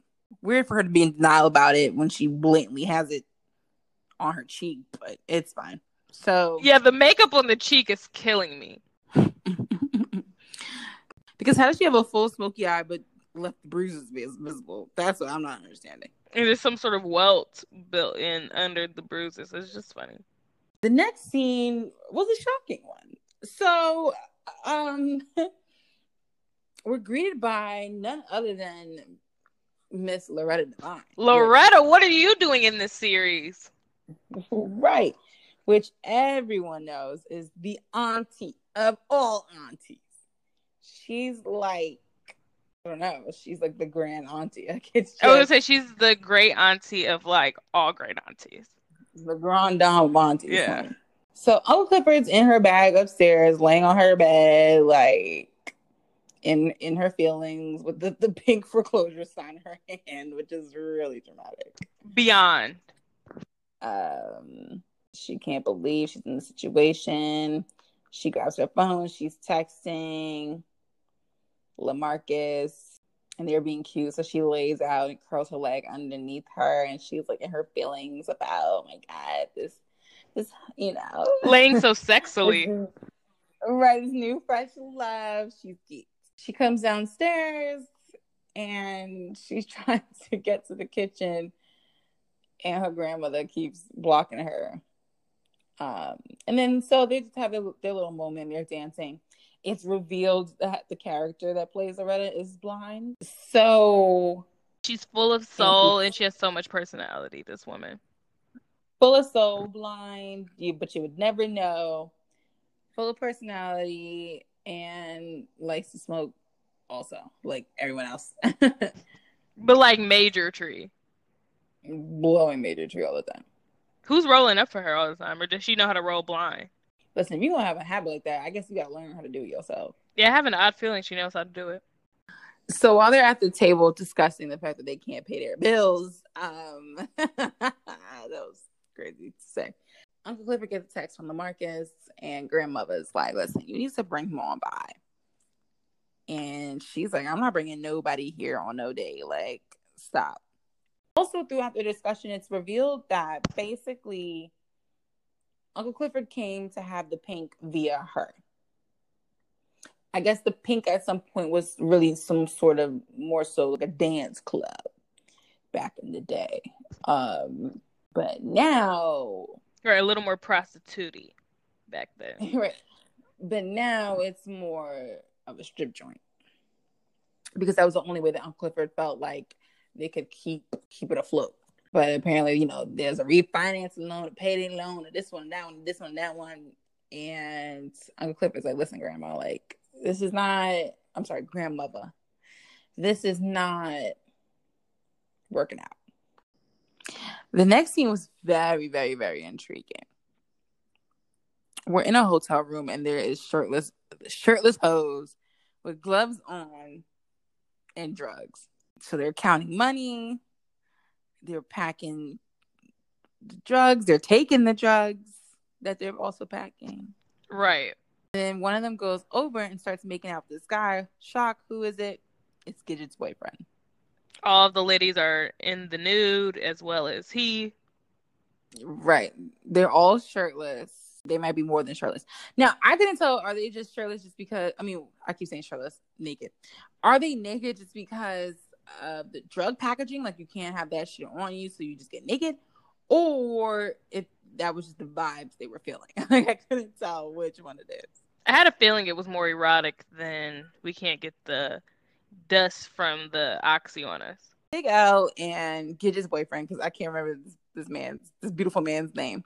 Weird for her to be in denial about it when she blatantly has it on her cheek, but it's fine. So yeah, the makeup on the cheek is killing me. because how does she have a full smoky eye but left the bruises be as visible? That's what I'm not understanding. And there's some sort of welt built in under the bruises. It's just funny. The next scene was a shocking one. So, um, we're greeted by none other than Miss Loretta Devine. Loretta, what are you doing in this series? right. Which everyone knows is the auntie of all aunties. She's like I don't know. She's like the grand auntie. Like it's just, I was gonna say she's the great auntie of like all great aunties. the grand dame of aunties. Yeah. So Uncle Clifford's in her bag upstairs, laying on her bed, like in in her feelings, with the, the pink foreclosure sign in her hand, which is really dramatic. Beyond. Um, she can't believe she's in the situation. She grabs her phone. She's texting Lamarcus, and they're being cute. So she lays out and curls her leg underneath her, and she's like in her feelings about, oh my god, this, this, you know, Laying so sexily. right, this new fresh love. She's geeked. She comes downstairs, and she's trying to get to the kitchen and her grandmother keeps blocking her. Um, and then so they just have their, their little moment. They're dancing. It's revealed that the character that plays Loretta is blind. So She's full of soul and she has so much personality, this woman. full of soul, blind, you but you would never know. Full of personality and likes to smoke also, like everyone else. But like major tree. Blowing major tree all the time. Who's rolling up for her all the time? Or does she know how to roll blind? Listen, if you don't have a habit like that, I guess you gotta learn how to do it yourself. Yeah, I have an odd feeling she knows how to do it. So while they're at the table discussing the fact that they can't pay their bills, um, that was crazy to say. Uncle Clifford gets a text from Lamarcus, and grandmother's like, "Listen, you need to bring him on by." And she's like, "I'm not bringing nobody here on no day. Like, stop." Also, throughout the discussion, it's revealed that basically Uncle Clifford came to have the pink via her. I guess the pink at some point was really some sort of more so like a dance club back in the day. Um, but now, Or a little more prostitute back then. right, but now it's more of a strip joint because that was the only way that Uncle Clifford felt like they could keep keep it afloat. But apparently, you know, there's a refinancing loan, a payday loan, this one, that one, this one, that one, and Uncle Clifford's like, "Listen, Grandma, like this is not. I'm sorry, grandmother. This is not working out." The next scene was very, very, very intriguing. We're in a hotel room, and there is shirtless, shirtless hoes with gloves on and drugs. So they're counting money. They're packing the drugs. They're taking the drugs that they're also packing. Right. Then one of them goes over and starts making out with this guy. Shock, who is it? It's Gidget's boyfriend. All of the ladies are in the nude as well as he. Right. They're all shirtless. They might be more than shirtless. Now, I couldn't tell, are they just shirtless just because, I mean, I keep saying shirtless, naked. Are they naked just because of the drug packaging? Like you can't have that shit on you, so you just get naked? Or if that was just the vibes they were feeling. like I couldn't tell which one it is. I had a feeling it was more erotic than we can't get the dust from the oxy on us. Big L and Gidget's boyfriend, because I can't remember this, this man's, this beautiful man's name.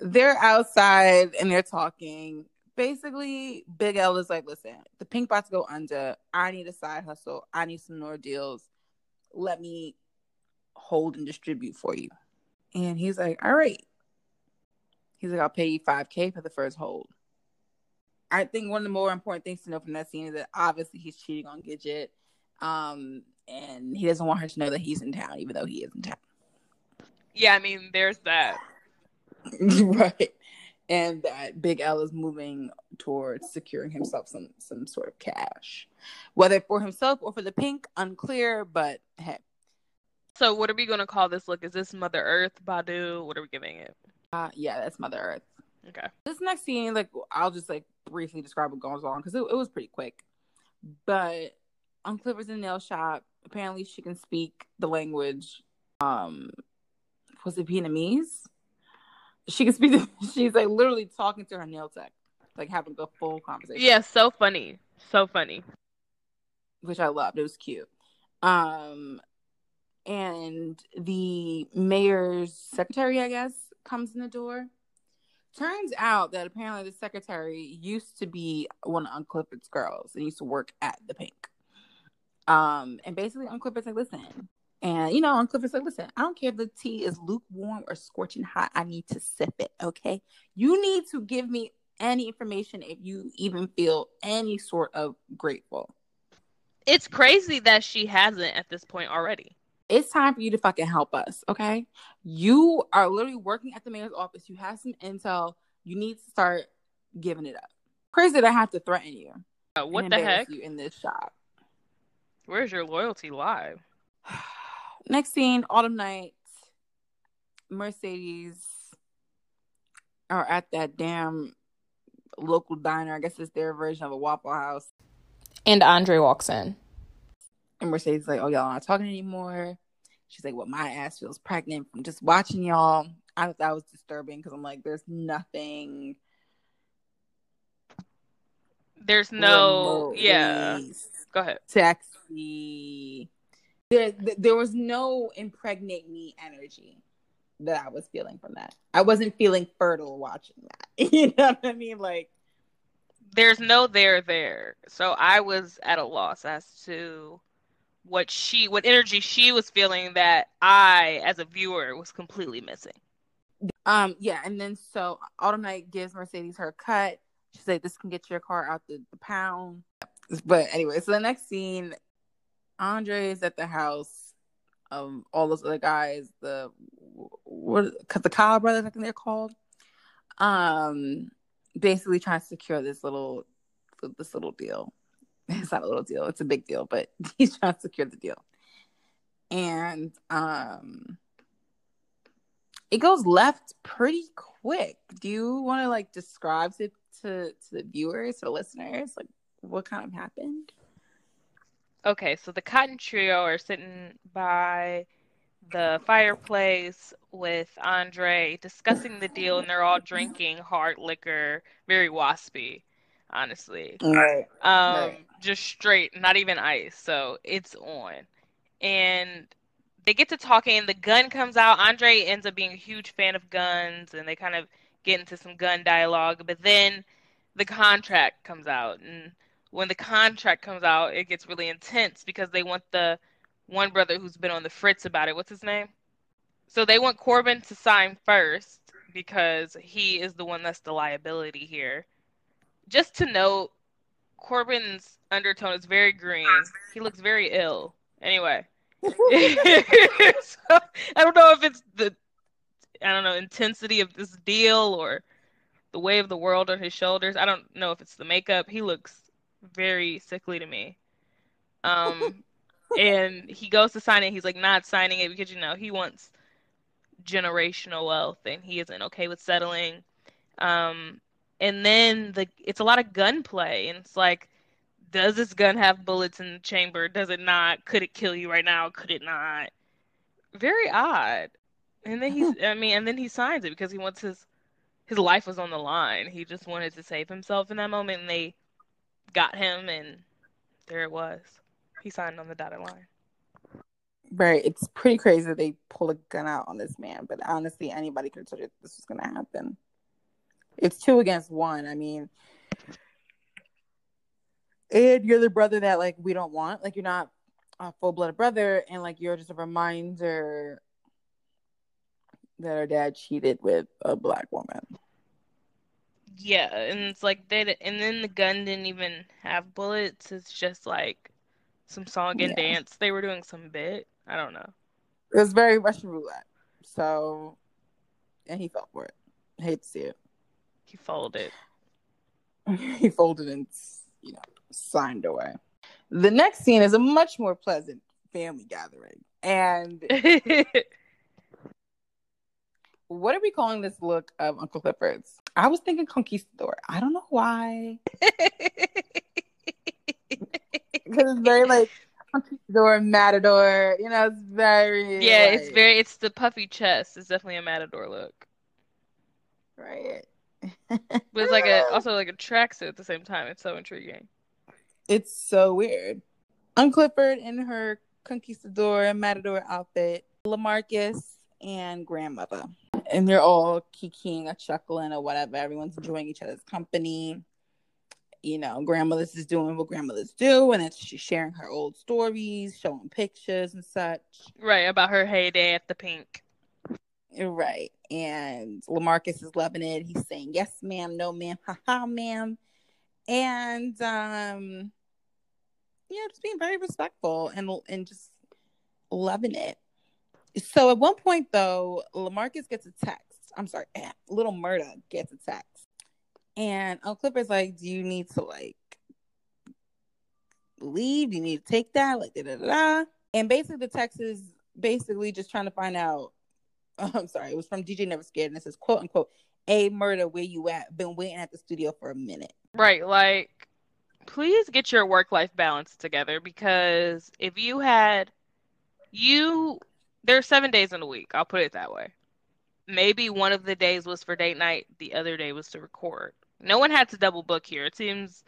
They're outside and they're talking. Basically, Big L is like, listen, the pink to go under. I need a side hustle. I need some more deals. Let me hold and distribute for you. And he's like, all right. He's like, I'll pay you 5K for the first hold. I think one of the more important things to know from that scene is that obviously he's cheating on Gidget. Um, and he doesn't want her to know that he's in town, even though he is in town. Yeah, I mean, there's that. right. And that Big L is moving towards securing himself some some sort of cash. Whether for himself or for the pink, unclear, but hey. So, what are we going to call this look? Is this Mother Earth, Badu? What are we giving it? Uh, yeah, that's Mother Earth. Okay. This next scene, like I'll just like briefly describe what goes on because it, it was pretty quick. But Uncle Clifford's in the nail shop. Apparently she can speak the language. Um was it Vietnamese? She can speak the, she's like literally talking to her nail tech, like having a full conversation. Yeah, so funny. So funny. which I loved. It was cute. Um, and the mayor's secretary, I guess, comes in the door. Turns out that apparently the secretary used to be one of Uncle Clifford's girls and used to work at the Pink. Um, and basically, Uncle Clifford's like, listen. And you know, Uncle Clifford's like, listen, I don't care if the tea is lukewarm or scorching hot. I need to sip it. Okay. You need to give me any information if you even feel any sort of grateful. It's crazy that she hasn't at this point already. It's time for you to fucking help us, okay? You are literally working at the mayor's office. You have some intel. You need to start giving it up. Crazy that I have to threaten you. Uh, what the heck? You in this shop. Where's your loyalty lie? Next scene, autumn night. Mercedes are at that damn local diner. I guess it's their version of a Waffle House. And Andre walks in. And Mercedes like, "Oh, y'all not talking anymore." She's like, "Well, my ass feels pregnant from just watching y'all." I thought that was disturbing because I'm like, "There's nothing." There's no, yeah. Go ahead. Sexy. There, there was no impregnate me energy that I was feeling from that. I wasn't feeling fertile watching that. you know what I mean? Like, there's no there there. So I was at a loss as to what she, what energy she was feeling that I, as a viewer, was completely missing. Um, yeah, and then so Autumn Night gives Mercedes her cut. She's like, "This can get your car out the, the pound." But anyway, so the next scene, Andre is at the house um all those other guys, the what the Kyle brothers, I think they're called. Um, basically trying to secure this little this little deal. It's not a little deal; it's a big deal, but he's trying to secure the deal. And um, it goes left pretty quick. Do you want to like describe it to to the viewers, the listeners, like what kind of happened? Okay, so the Cotton Trio are sitting by the fireplace with Andre discussing the deal, and they're all drinking hard liquor, very waspy, honestly. Right. Um, right. just straight, not even ice. So it's on, and they get to talking. And the gun comes out. Andre ends up being a huge fan of guns, and they kind of get into some gun dialogue. But then the contract comes out, and when the contract comes out, it gets really intense because they want the one brother who's been on the fritz about it. What's his name? So they want Corbin to sign first because he is the one that's the liability here. Just to note, Corbin's undertone is very green. He looks very ill. Anyway. so, I don't know if it's the I don't know intensity of this deal or the weight of the world on his shoulders. I don't know if it's the makeup. He looks very sickly to me. Um, and he goes to sign it. He's like not signing it because you know he wants generational wealth and he isn't okay with settling. Um, and then the it's a lot of gunplay and it's like, does this gun have bullets in the chamber? Does it not? Could it kill you right now? Could it not? Very odd. And then he's I mean, and then he signs it because he wants his his life was on the line. He just wanted to save himself in that moment and they got him, and there it was. He signed on the dotted line. Right. It's pretty crazy that they pulled a gun out on this man, but honestly, anybody could have told you this was going to happen. It's two against one. I mean, and you're the brother that like we don't want. Like you're not a full blooded brother, and like you're just a reminder that our dad cheated with a black woman. Yeah, and it's like they and then the gun didn't even have bullets. It's just like some song and yeah. dance. They were doing some bit. I don't know. It was very Russian roulette. So, and he fell for it. I hate to see it. He folded. he folded and you know signed away. The next scene is a much more pleasant family gathering, and what are we calling this look of Uncle Clifford's? I was thinking conquistador. I don't know why. Because it's very like conquistador, matador. You know, it's very yeah. Like... It's very. It's the puffy chest. It's definitely a matador look. Right. but it's like a also like a tracksuit at the same time. It's so intriguing. It's so weird. Uncle Clifford in her conquistador matador outfit. Lamarcus and grandmother and they're all kikiing or chuckling or whatever. Everyone's enjoying each other's company. you know, grandmothers is doing what grandmothers do, and it's she's sharing her old stories, showing pictures and such. Right, about her heyday at the pink. Right. And Lamarcus is loving it. He's saying, Yes, ma'am, no, ma'am, haha, ma'am. And um, yeah, just being very respectful and and just loving it. So at one point though, Lamarcus gets a text. I'm sorry, little Murda gets a text. And Uncle Clifford's like, Do you need to like leave? Do you need to take that? Like da da da. And basically the text is basically just trying to find out. I'm sorry, it was from DJ Never Scared, and it says, quote unquote, a Murda, where you at? Been waiting at the studio for a minute. Right, like please get your work life balance together because if you had you there's seven days in a week, I'll put it that way. Maybe one of the days was for date night, the other day was to record. No one had to double book here. It seems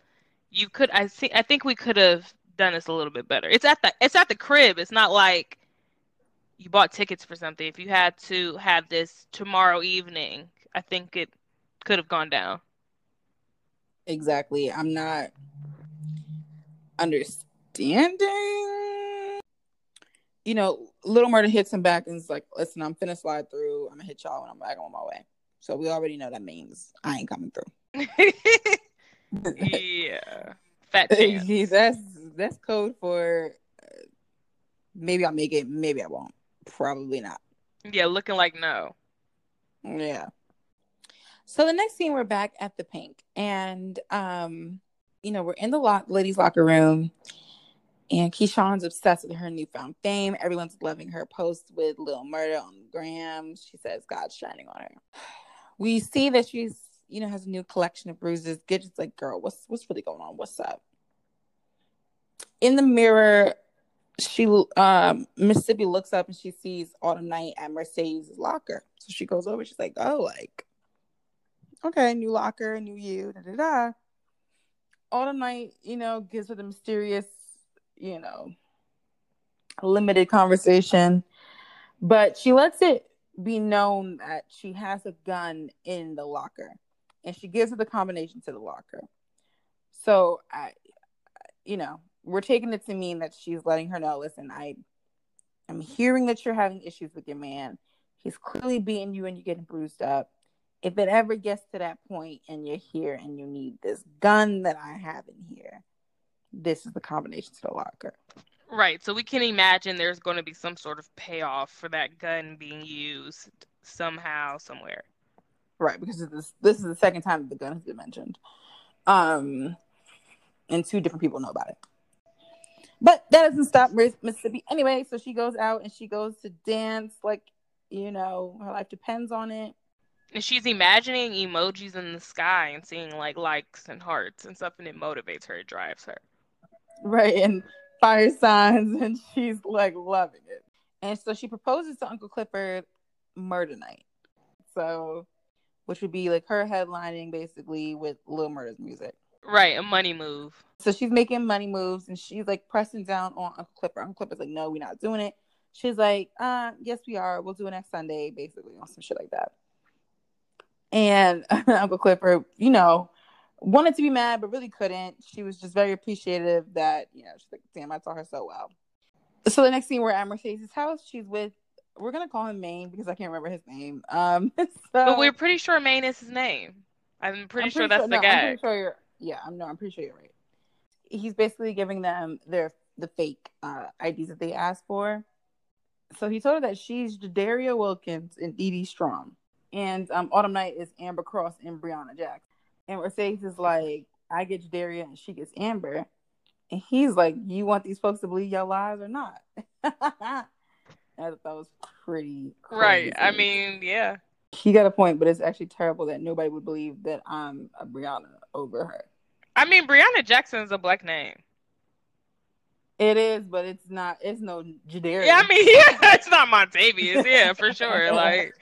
you could I see I think we could have done this a little bit better. It's at the it's at the crib. It's not like you bought tickets for something. If you had to have this tomorrow evening, I think it could have gone down. Exactly. I'm not understanding. You know, Little Murda hits him back and is like, listen, I'm finna slide through. I'm gonna hit y'all when I'm back on my way. So we already know that means I ain't coming through. yeah. Fat chance. that's that's code for uh, maybe I'll make it, maybe I won't. Probably not. Yeah, looking like no. Yeah. So the next scene, we're back at the Pink, and um, you know, we're in the lock, ladies' locker room, and Keyshawn's obsessed with her newfound fame. Everyone's loving her post with Lil Murda on the Gram. She says God's shining on her. We see that she's, you know, has a new collection of bruises. Gidget's like, girl, what's what's really going on? What's up? In the mirror, she um Mississippi looks up and she sees Autumn Night at Mercedes' locker. So she goes over, she's like, Oh, like, okay, new locker, new you, da da da. Autumn Night, you know, gives her the mysterious, you know, limited conversation. But she lets it be known that she has a gun in the locker. And she gives her the combination to the locker. So I you know, we're taking it to mean that she's letting her know, listen, I I'm hearing that you're having issues with your man. He's clearly beating you and you're getting bruised up. If it ever gets to that point and you're here and you need this gun that I have in here, this is the combination to the locker. Right. So we can imagine there's going to be some sort of payoff for that gun being used somehow, somewhere. Right, because this this is the second time the gun has been mentioned. Um and two different people know about it. But that doesn't stop Mississippi anyway. So she goes out and she goes to dance like, you know, her life depends on it. And she's imagining emojis in the sky and seeing like likes and hearts and stuff, and it motivates her, it drives her. Right. And fire signs, and she's like loving it. And so she proposes to Uncle Clifford Murda Night. So, which would be like her headlining basically with Lil Murda's music. Right, a money move. So she's making money moves and she's like pressing down on Uncle Clifford. Uncle Clifford's like, no, we're not doing it. She's like, uh, yes, we are. We'll do it next Sunday, basically, on some shit like that. And Uncle Clifford, you know, wanted to be mad, but really couldn't. She was just very appreciative that, you know, she's like, damn, I saw her so well. So the next scene, we're at Mercedes' house. She's with, we're going to call him Maine because I can't remember his name. Um, so, but we're pretty sure Maine is his name. I'm pretty, I'm pretty sure that's sure, the no, guy. I'm pretty sure you're, yeah, I'm no, I'm pretty sure you're right. He's basically giving them their the fake uh, IDs that they asked for. So he told her that she's Daria Wilkins and Dee Dee Strom, and um, Autumn Night is Amber Cross and Brianna Jackson. And Mercedes is like, I get Jadaria and she gets Amber, and he's like, you want these folks to believe your lies or not? Thought that was pretty crazy. right. I mean, yeah. He got a point, but it's actually terrible that nobody would believe that I'm a Brianna over her. I mean, Brianna Jackson is a black name. It is, but it's not. It's no Jadaria. Yeah, I mean, yeah, it's not Montavious. Yeah, for sure. Like,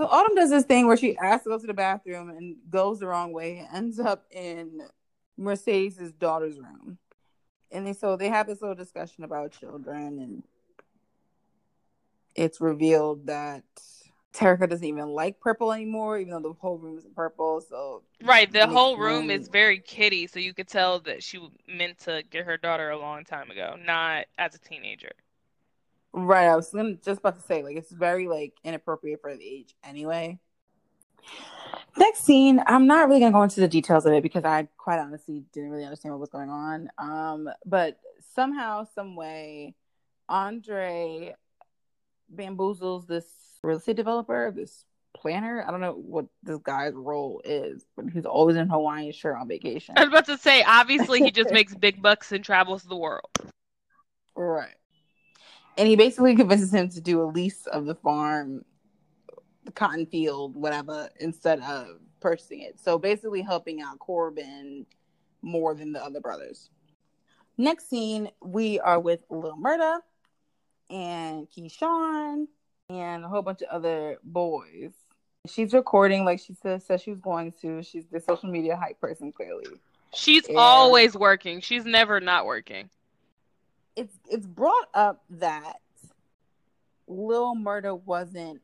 so Autumn does this thing where she asks to go to the bathroom and goes the wrong way and ends up in Mercedes' daughter's room. And they, so they have this little discussion about children, and it's revealed that Terica doesn't even like purple anymore, even though the whole room is purple. So Right, the whole room room- is very kitty, so you could tell that she meant to get her daughter a long time ago, not as a teenager. Right, I was gonna, just about to say, like, it's very like inappropriate for the age anyway. Next scene, I'm not really gonna go into the details of it because I quite honestly didn't really understand what was going on. Um, but somehow, some way, Andre bamboozles this real estate developer, this planner. I don't know what this guy's role is, but he's always in Hawaiian shirt on vacation. I was about to say, obviously, he just makes big bucks and travels the world. Right. And he basically convinces him to do a lease of the farm, the cotton field, whatever, instead of purchasing it. So basically helping out Corbin more than the other brothers. Next scene, we are with Lil Murda and Keyshawn and a whole bunch of other boys. She's recording like she said, said she was going to. She's the social media hype person, clearly. She's Yeah. always working. She's never not working. It's it's brought up that Lil Murda wasn't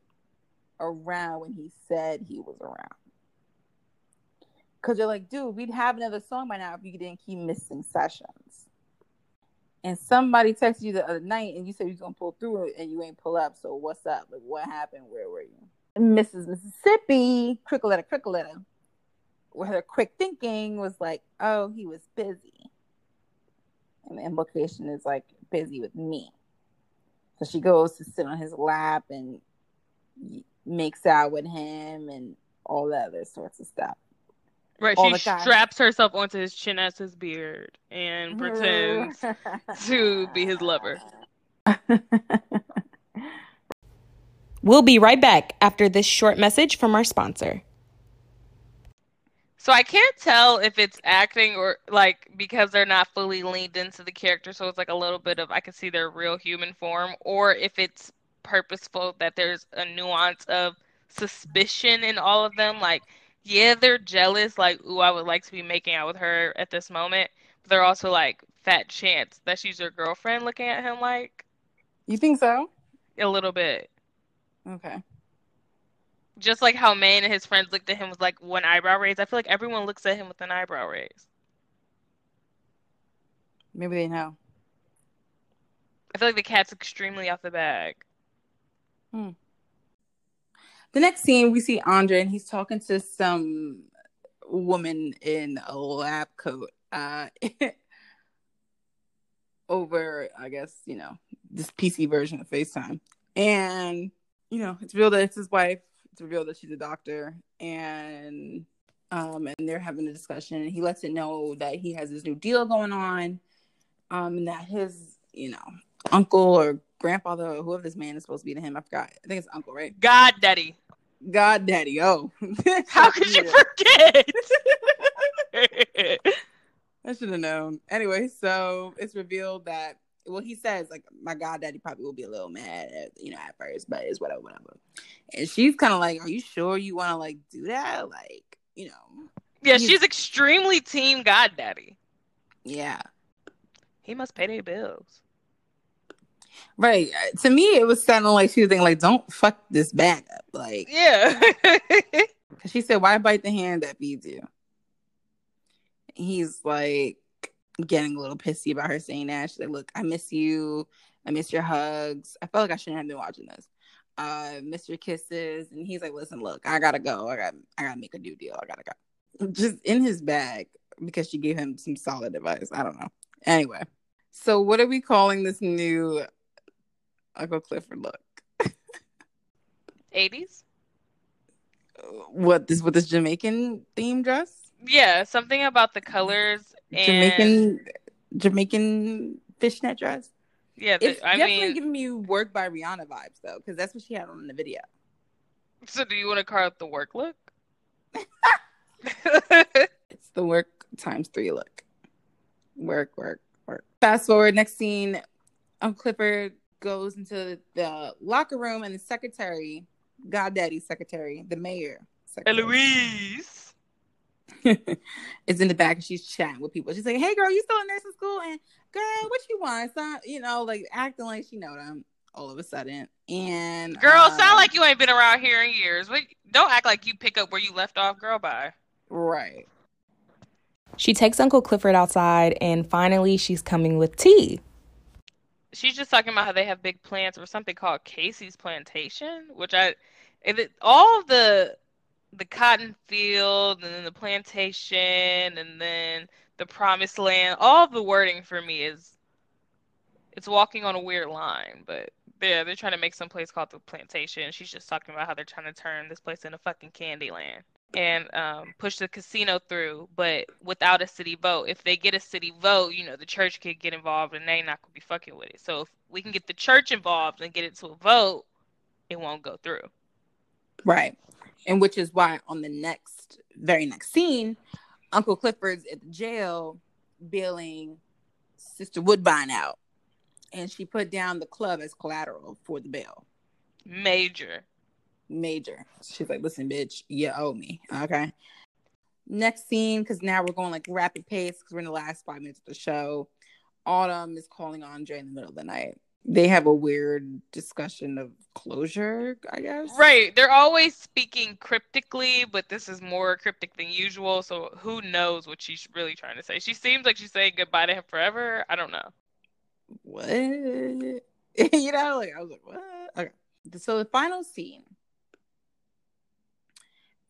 around when he said he was around. Cause they're like, dude, we'd have another song by now if you didn't keep missing sessions. And somebody texted you the other night and you said you was gonna pull through and you ain't pull up. So what's up? Like what happened? Where were you? Mrs. Mississippi, crickletta, crickletta, with her quick thinking was like, oh, he was busy. And the implication is like busy with me. So she goes to sit on his lap and makes out with him and all that other sorts of stuff. Right, All she the guys. straps herself onto his chin as his beard and pretends to be his lover. We'll be right back after this short message from our sponsor. So I can't tell if it's acting or like because they're not fully leaned into the character, so it's like a little bit of I can see their real human form, or if it's purposeful that there's a nuance of suspicion in all of them. Like, yeah, they're jealous, like, ooh, I would like to be making out with her at this moment. But they're also like, fat chance that she's your girlfriend looking at him like you think so? a little bit. Okay. Just like how Maine and his friends looked at him with like one eyebrow raise. I feel like everyone looks at him with an eyebrow raise. Maybe they know. I feel like the cat's extremely off the bag. The next scene, we see Andre, and he's talking to some woman in a lab coat uh, over, I guess, you know, this PC version of FaceTime. And, you know, it's revealed that it's his wife. It's revealed that she's a doctor. And um, and they're having a discussion. And he lets it know that he has this new deal going on. Um, and that his, you know, uncle or grandfather or whoever this man is supposed to be to him, I forgot. I think it's uncle, right? God, Daddy. God Daddy. Oh. How could you forget? I should have known. Anyway, so it's revealed that well, he says like my God Daddy probably will be a little mad at you know at first, but it's whatever, whatever. And she's kind of like, Are you sure you want to like do that? Like, you know, yeah, she's extremely team God Daddy. yeah. He must pay their bills. Right. Uh, To me, it was sounding like she was thinking like, Don't fuck this bag up. Like, Yeah. She said, "Why bite the hand that feeds you?" He's like getting a little pissy about her saying that. She's like, "Look, I miss you. I miss your hugs. I felt like I shouldn't have been watching this. Uh, miss your kisses." And he's like, "Listen, look, I gotta go. I got, I gotta make a new deal. I gotta go." Just in his bag because she gave him some solid advice. I don't know. Anyway, so what are we calling this new Uncle Clifford look? 80s? What this with this Jamaican theme dress? Yeah, something about the colors Jamaican Jamaican fishnet dress. yeah, the, It's I definitely mean, giving me work by Rihanna vibes though, because that's what she had on in the video. so do you want to call it the work look? It's the work times three look. Work, work, work. Fast forward, next scene, Uncle Clifford goes into the locker room and the secretary, Goddaddy's secretary, the mayor, secretary, Eloise. is in the back and she's chatting with people. She's like, "Hey, girl, you still in nursing school? And girl, what you want? Son? You know, like acting like she know them. all of a sudden. And Girl, um, sound like you ain't been around here in years. Wait, don't act like you pick up where you left off, girl. Bye. right. She takes Uncle Clifford outside, and finally, she's coming with tea. She's just talking about how they have big plans for something called Casey's Plantation, which I, if it, all of the the cotton field and then the plantation and then the promised land, all the wording for me is it's walking on a weird line, but yeah, they're trying to make some place called the plantation. She's just talking about how they're trying to turn this place into fucking Candyland and um, push the casino through, but without a city vote. If they get a city vote, you know, the church could get involved and they not gonna be fucking with it. So if we can get the church involved and get it to a vote, it won't go through. Right. And which is why on the next, very next scene, Uncle Clifford's at the jail bailing Sister Woodbine out. And she put down the club as collateral for the bail. Major. Major. She's like, listen, bitch, you owe me. Okay. Next scene, because now we're going like rapid pace because we're in the last five minutes of the show. Autumn is calling Andre in the middle of the night. They have a weird discussion of closure, I guess. Right. They're always speaking cryptically, but this is more cryptic than usual. So who knows what she's really trying to say? She seems like she's saying goodbye to him forever. I don't know. What? you know, like I was like, what? Okay. So the final scene.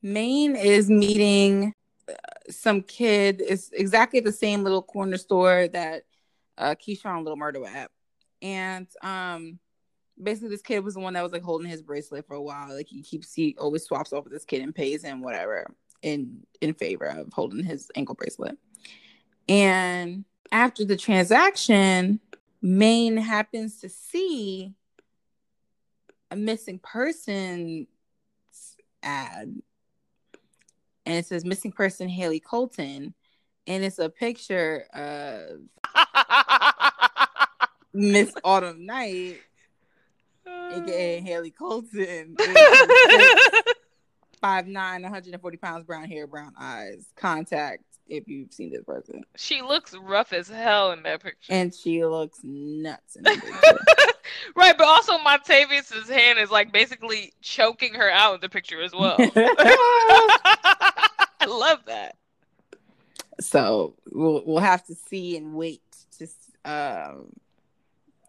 Maine is meeting uh, some kid. It's exactly the same little corner store that uh Keyshawn Little Murda at. And um basically this kid was the one that was like holding his bracelet for a while. Like he keeps he always swaps off with this kid and pays him whatever in in favor of holding his ankle bracelet. And after the transaction, Maine happens to see a missing person ad and it says missing person Hailey Colton and it's a picture of Miss Autumn Night aka Hailey Colton five nine, 140 pounds brown hair brown eyes contact if you've seen this person she looks rough as hell in that picture. and she looks nuts in the picture. right, but also Montavious' hand is like basically choking her out in the picture as well. I love that. so we'll we'll have to see and wait to um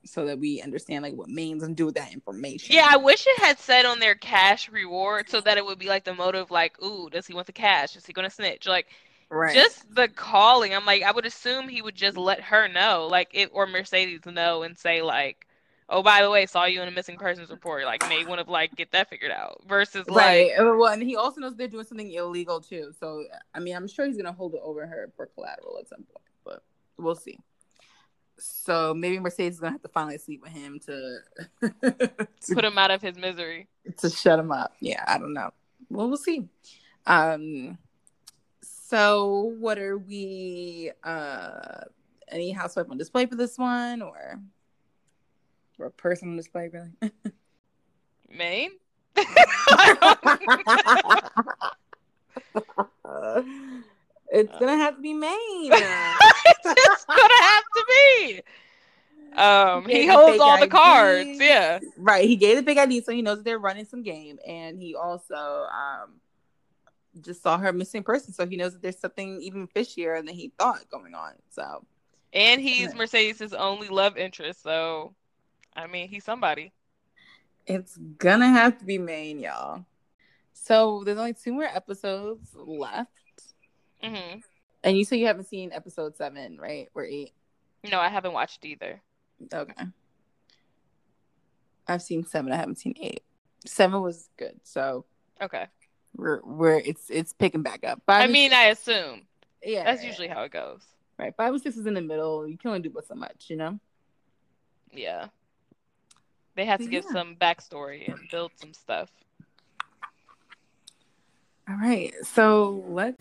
so that we understand like what means gonna do with that information. Yeah, I wish it had said on their cash reward so that it would be like the motive, like, ooh, does he want the cash? Is he gonna snitch? Like, right. just the calling. I'm like, I would assume he would just let her know, like, it or Mercedes know and say like, oh, by the way, saw you in a missing persons report. Like, may want to like get that figured out. Versus right. like, Well, and he also knows they're doing something illegal too. So I mean, I'm sure he's gonna hold it over her for collateral at some point, but we'll see. So maybe Mercedes is gonna have to finally sleep with him to to, put him out of his misery. to shut him up. Yeah, I don't know. Well, we'll see. Um. So, what are we? Uh, any housewife on display for this one, or or a person on display, really? Maine? it's gonna have to be Maine. it's gonna have to be. Um, Yeah, he holds all the cards. Yeah. right. He gave the big ID, so he knows they're running some game, and he also um just saw her missing person, so he knows that there's something even fishier than he thought going on. So And he's Yeah. Mercedes' only love interest, so I mean he's somebody. it's gonna have to be Maine, y'all. So there's only two more episodes left, hmm and you say you haven't seen episode seven, right? Or eight? No, I haven't watched either. Okay. I've seen seven. I haven't seen eight. Seven was good, so Okay. we're we're it's it's picking back up. Five I mean, six- I assume yeah, that's yeah, usually how it goes. right. Five and six is in the middle. You can only do but so much, you know. Yeah. They have to give some backstory and build some stuff. All right, so let's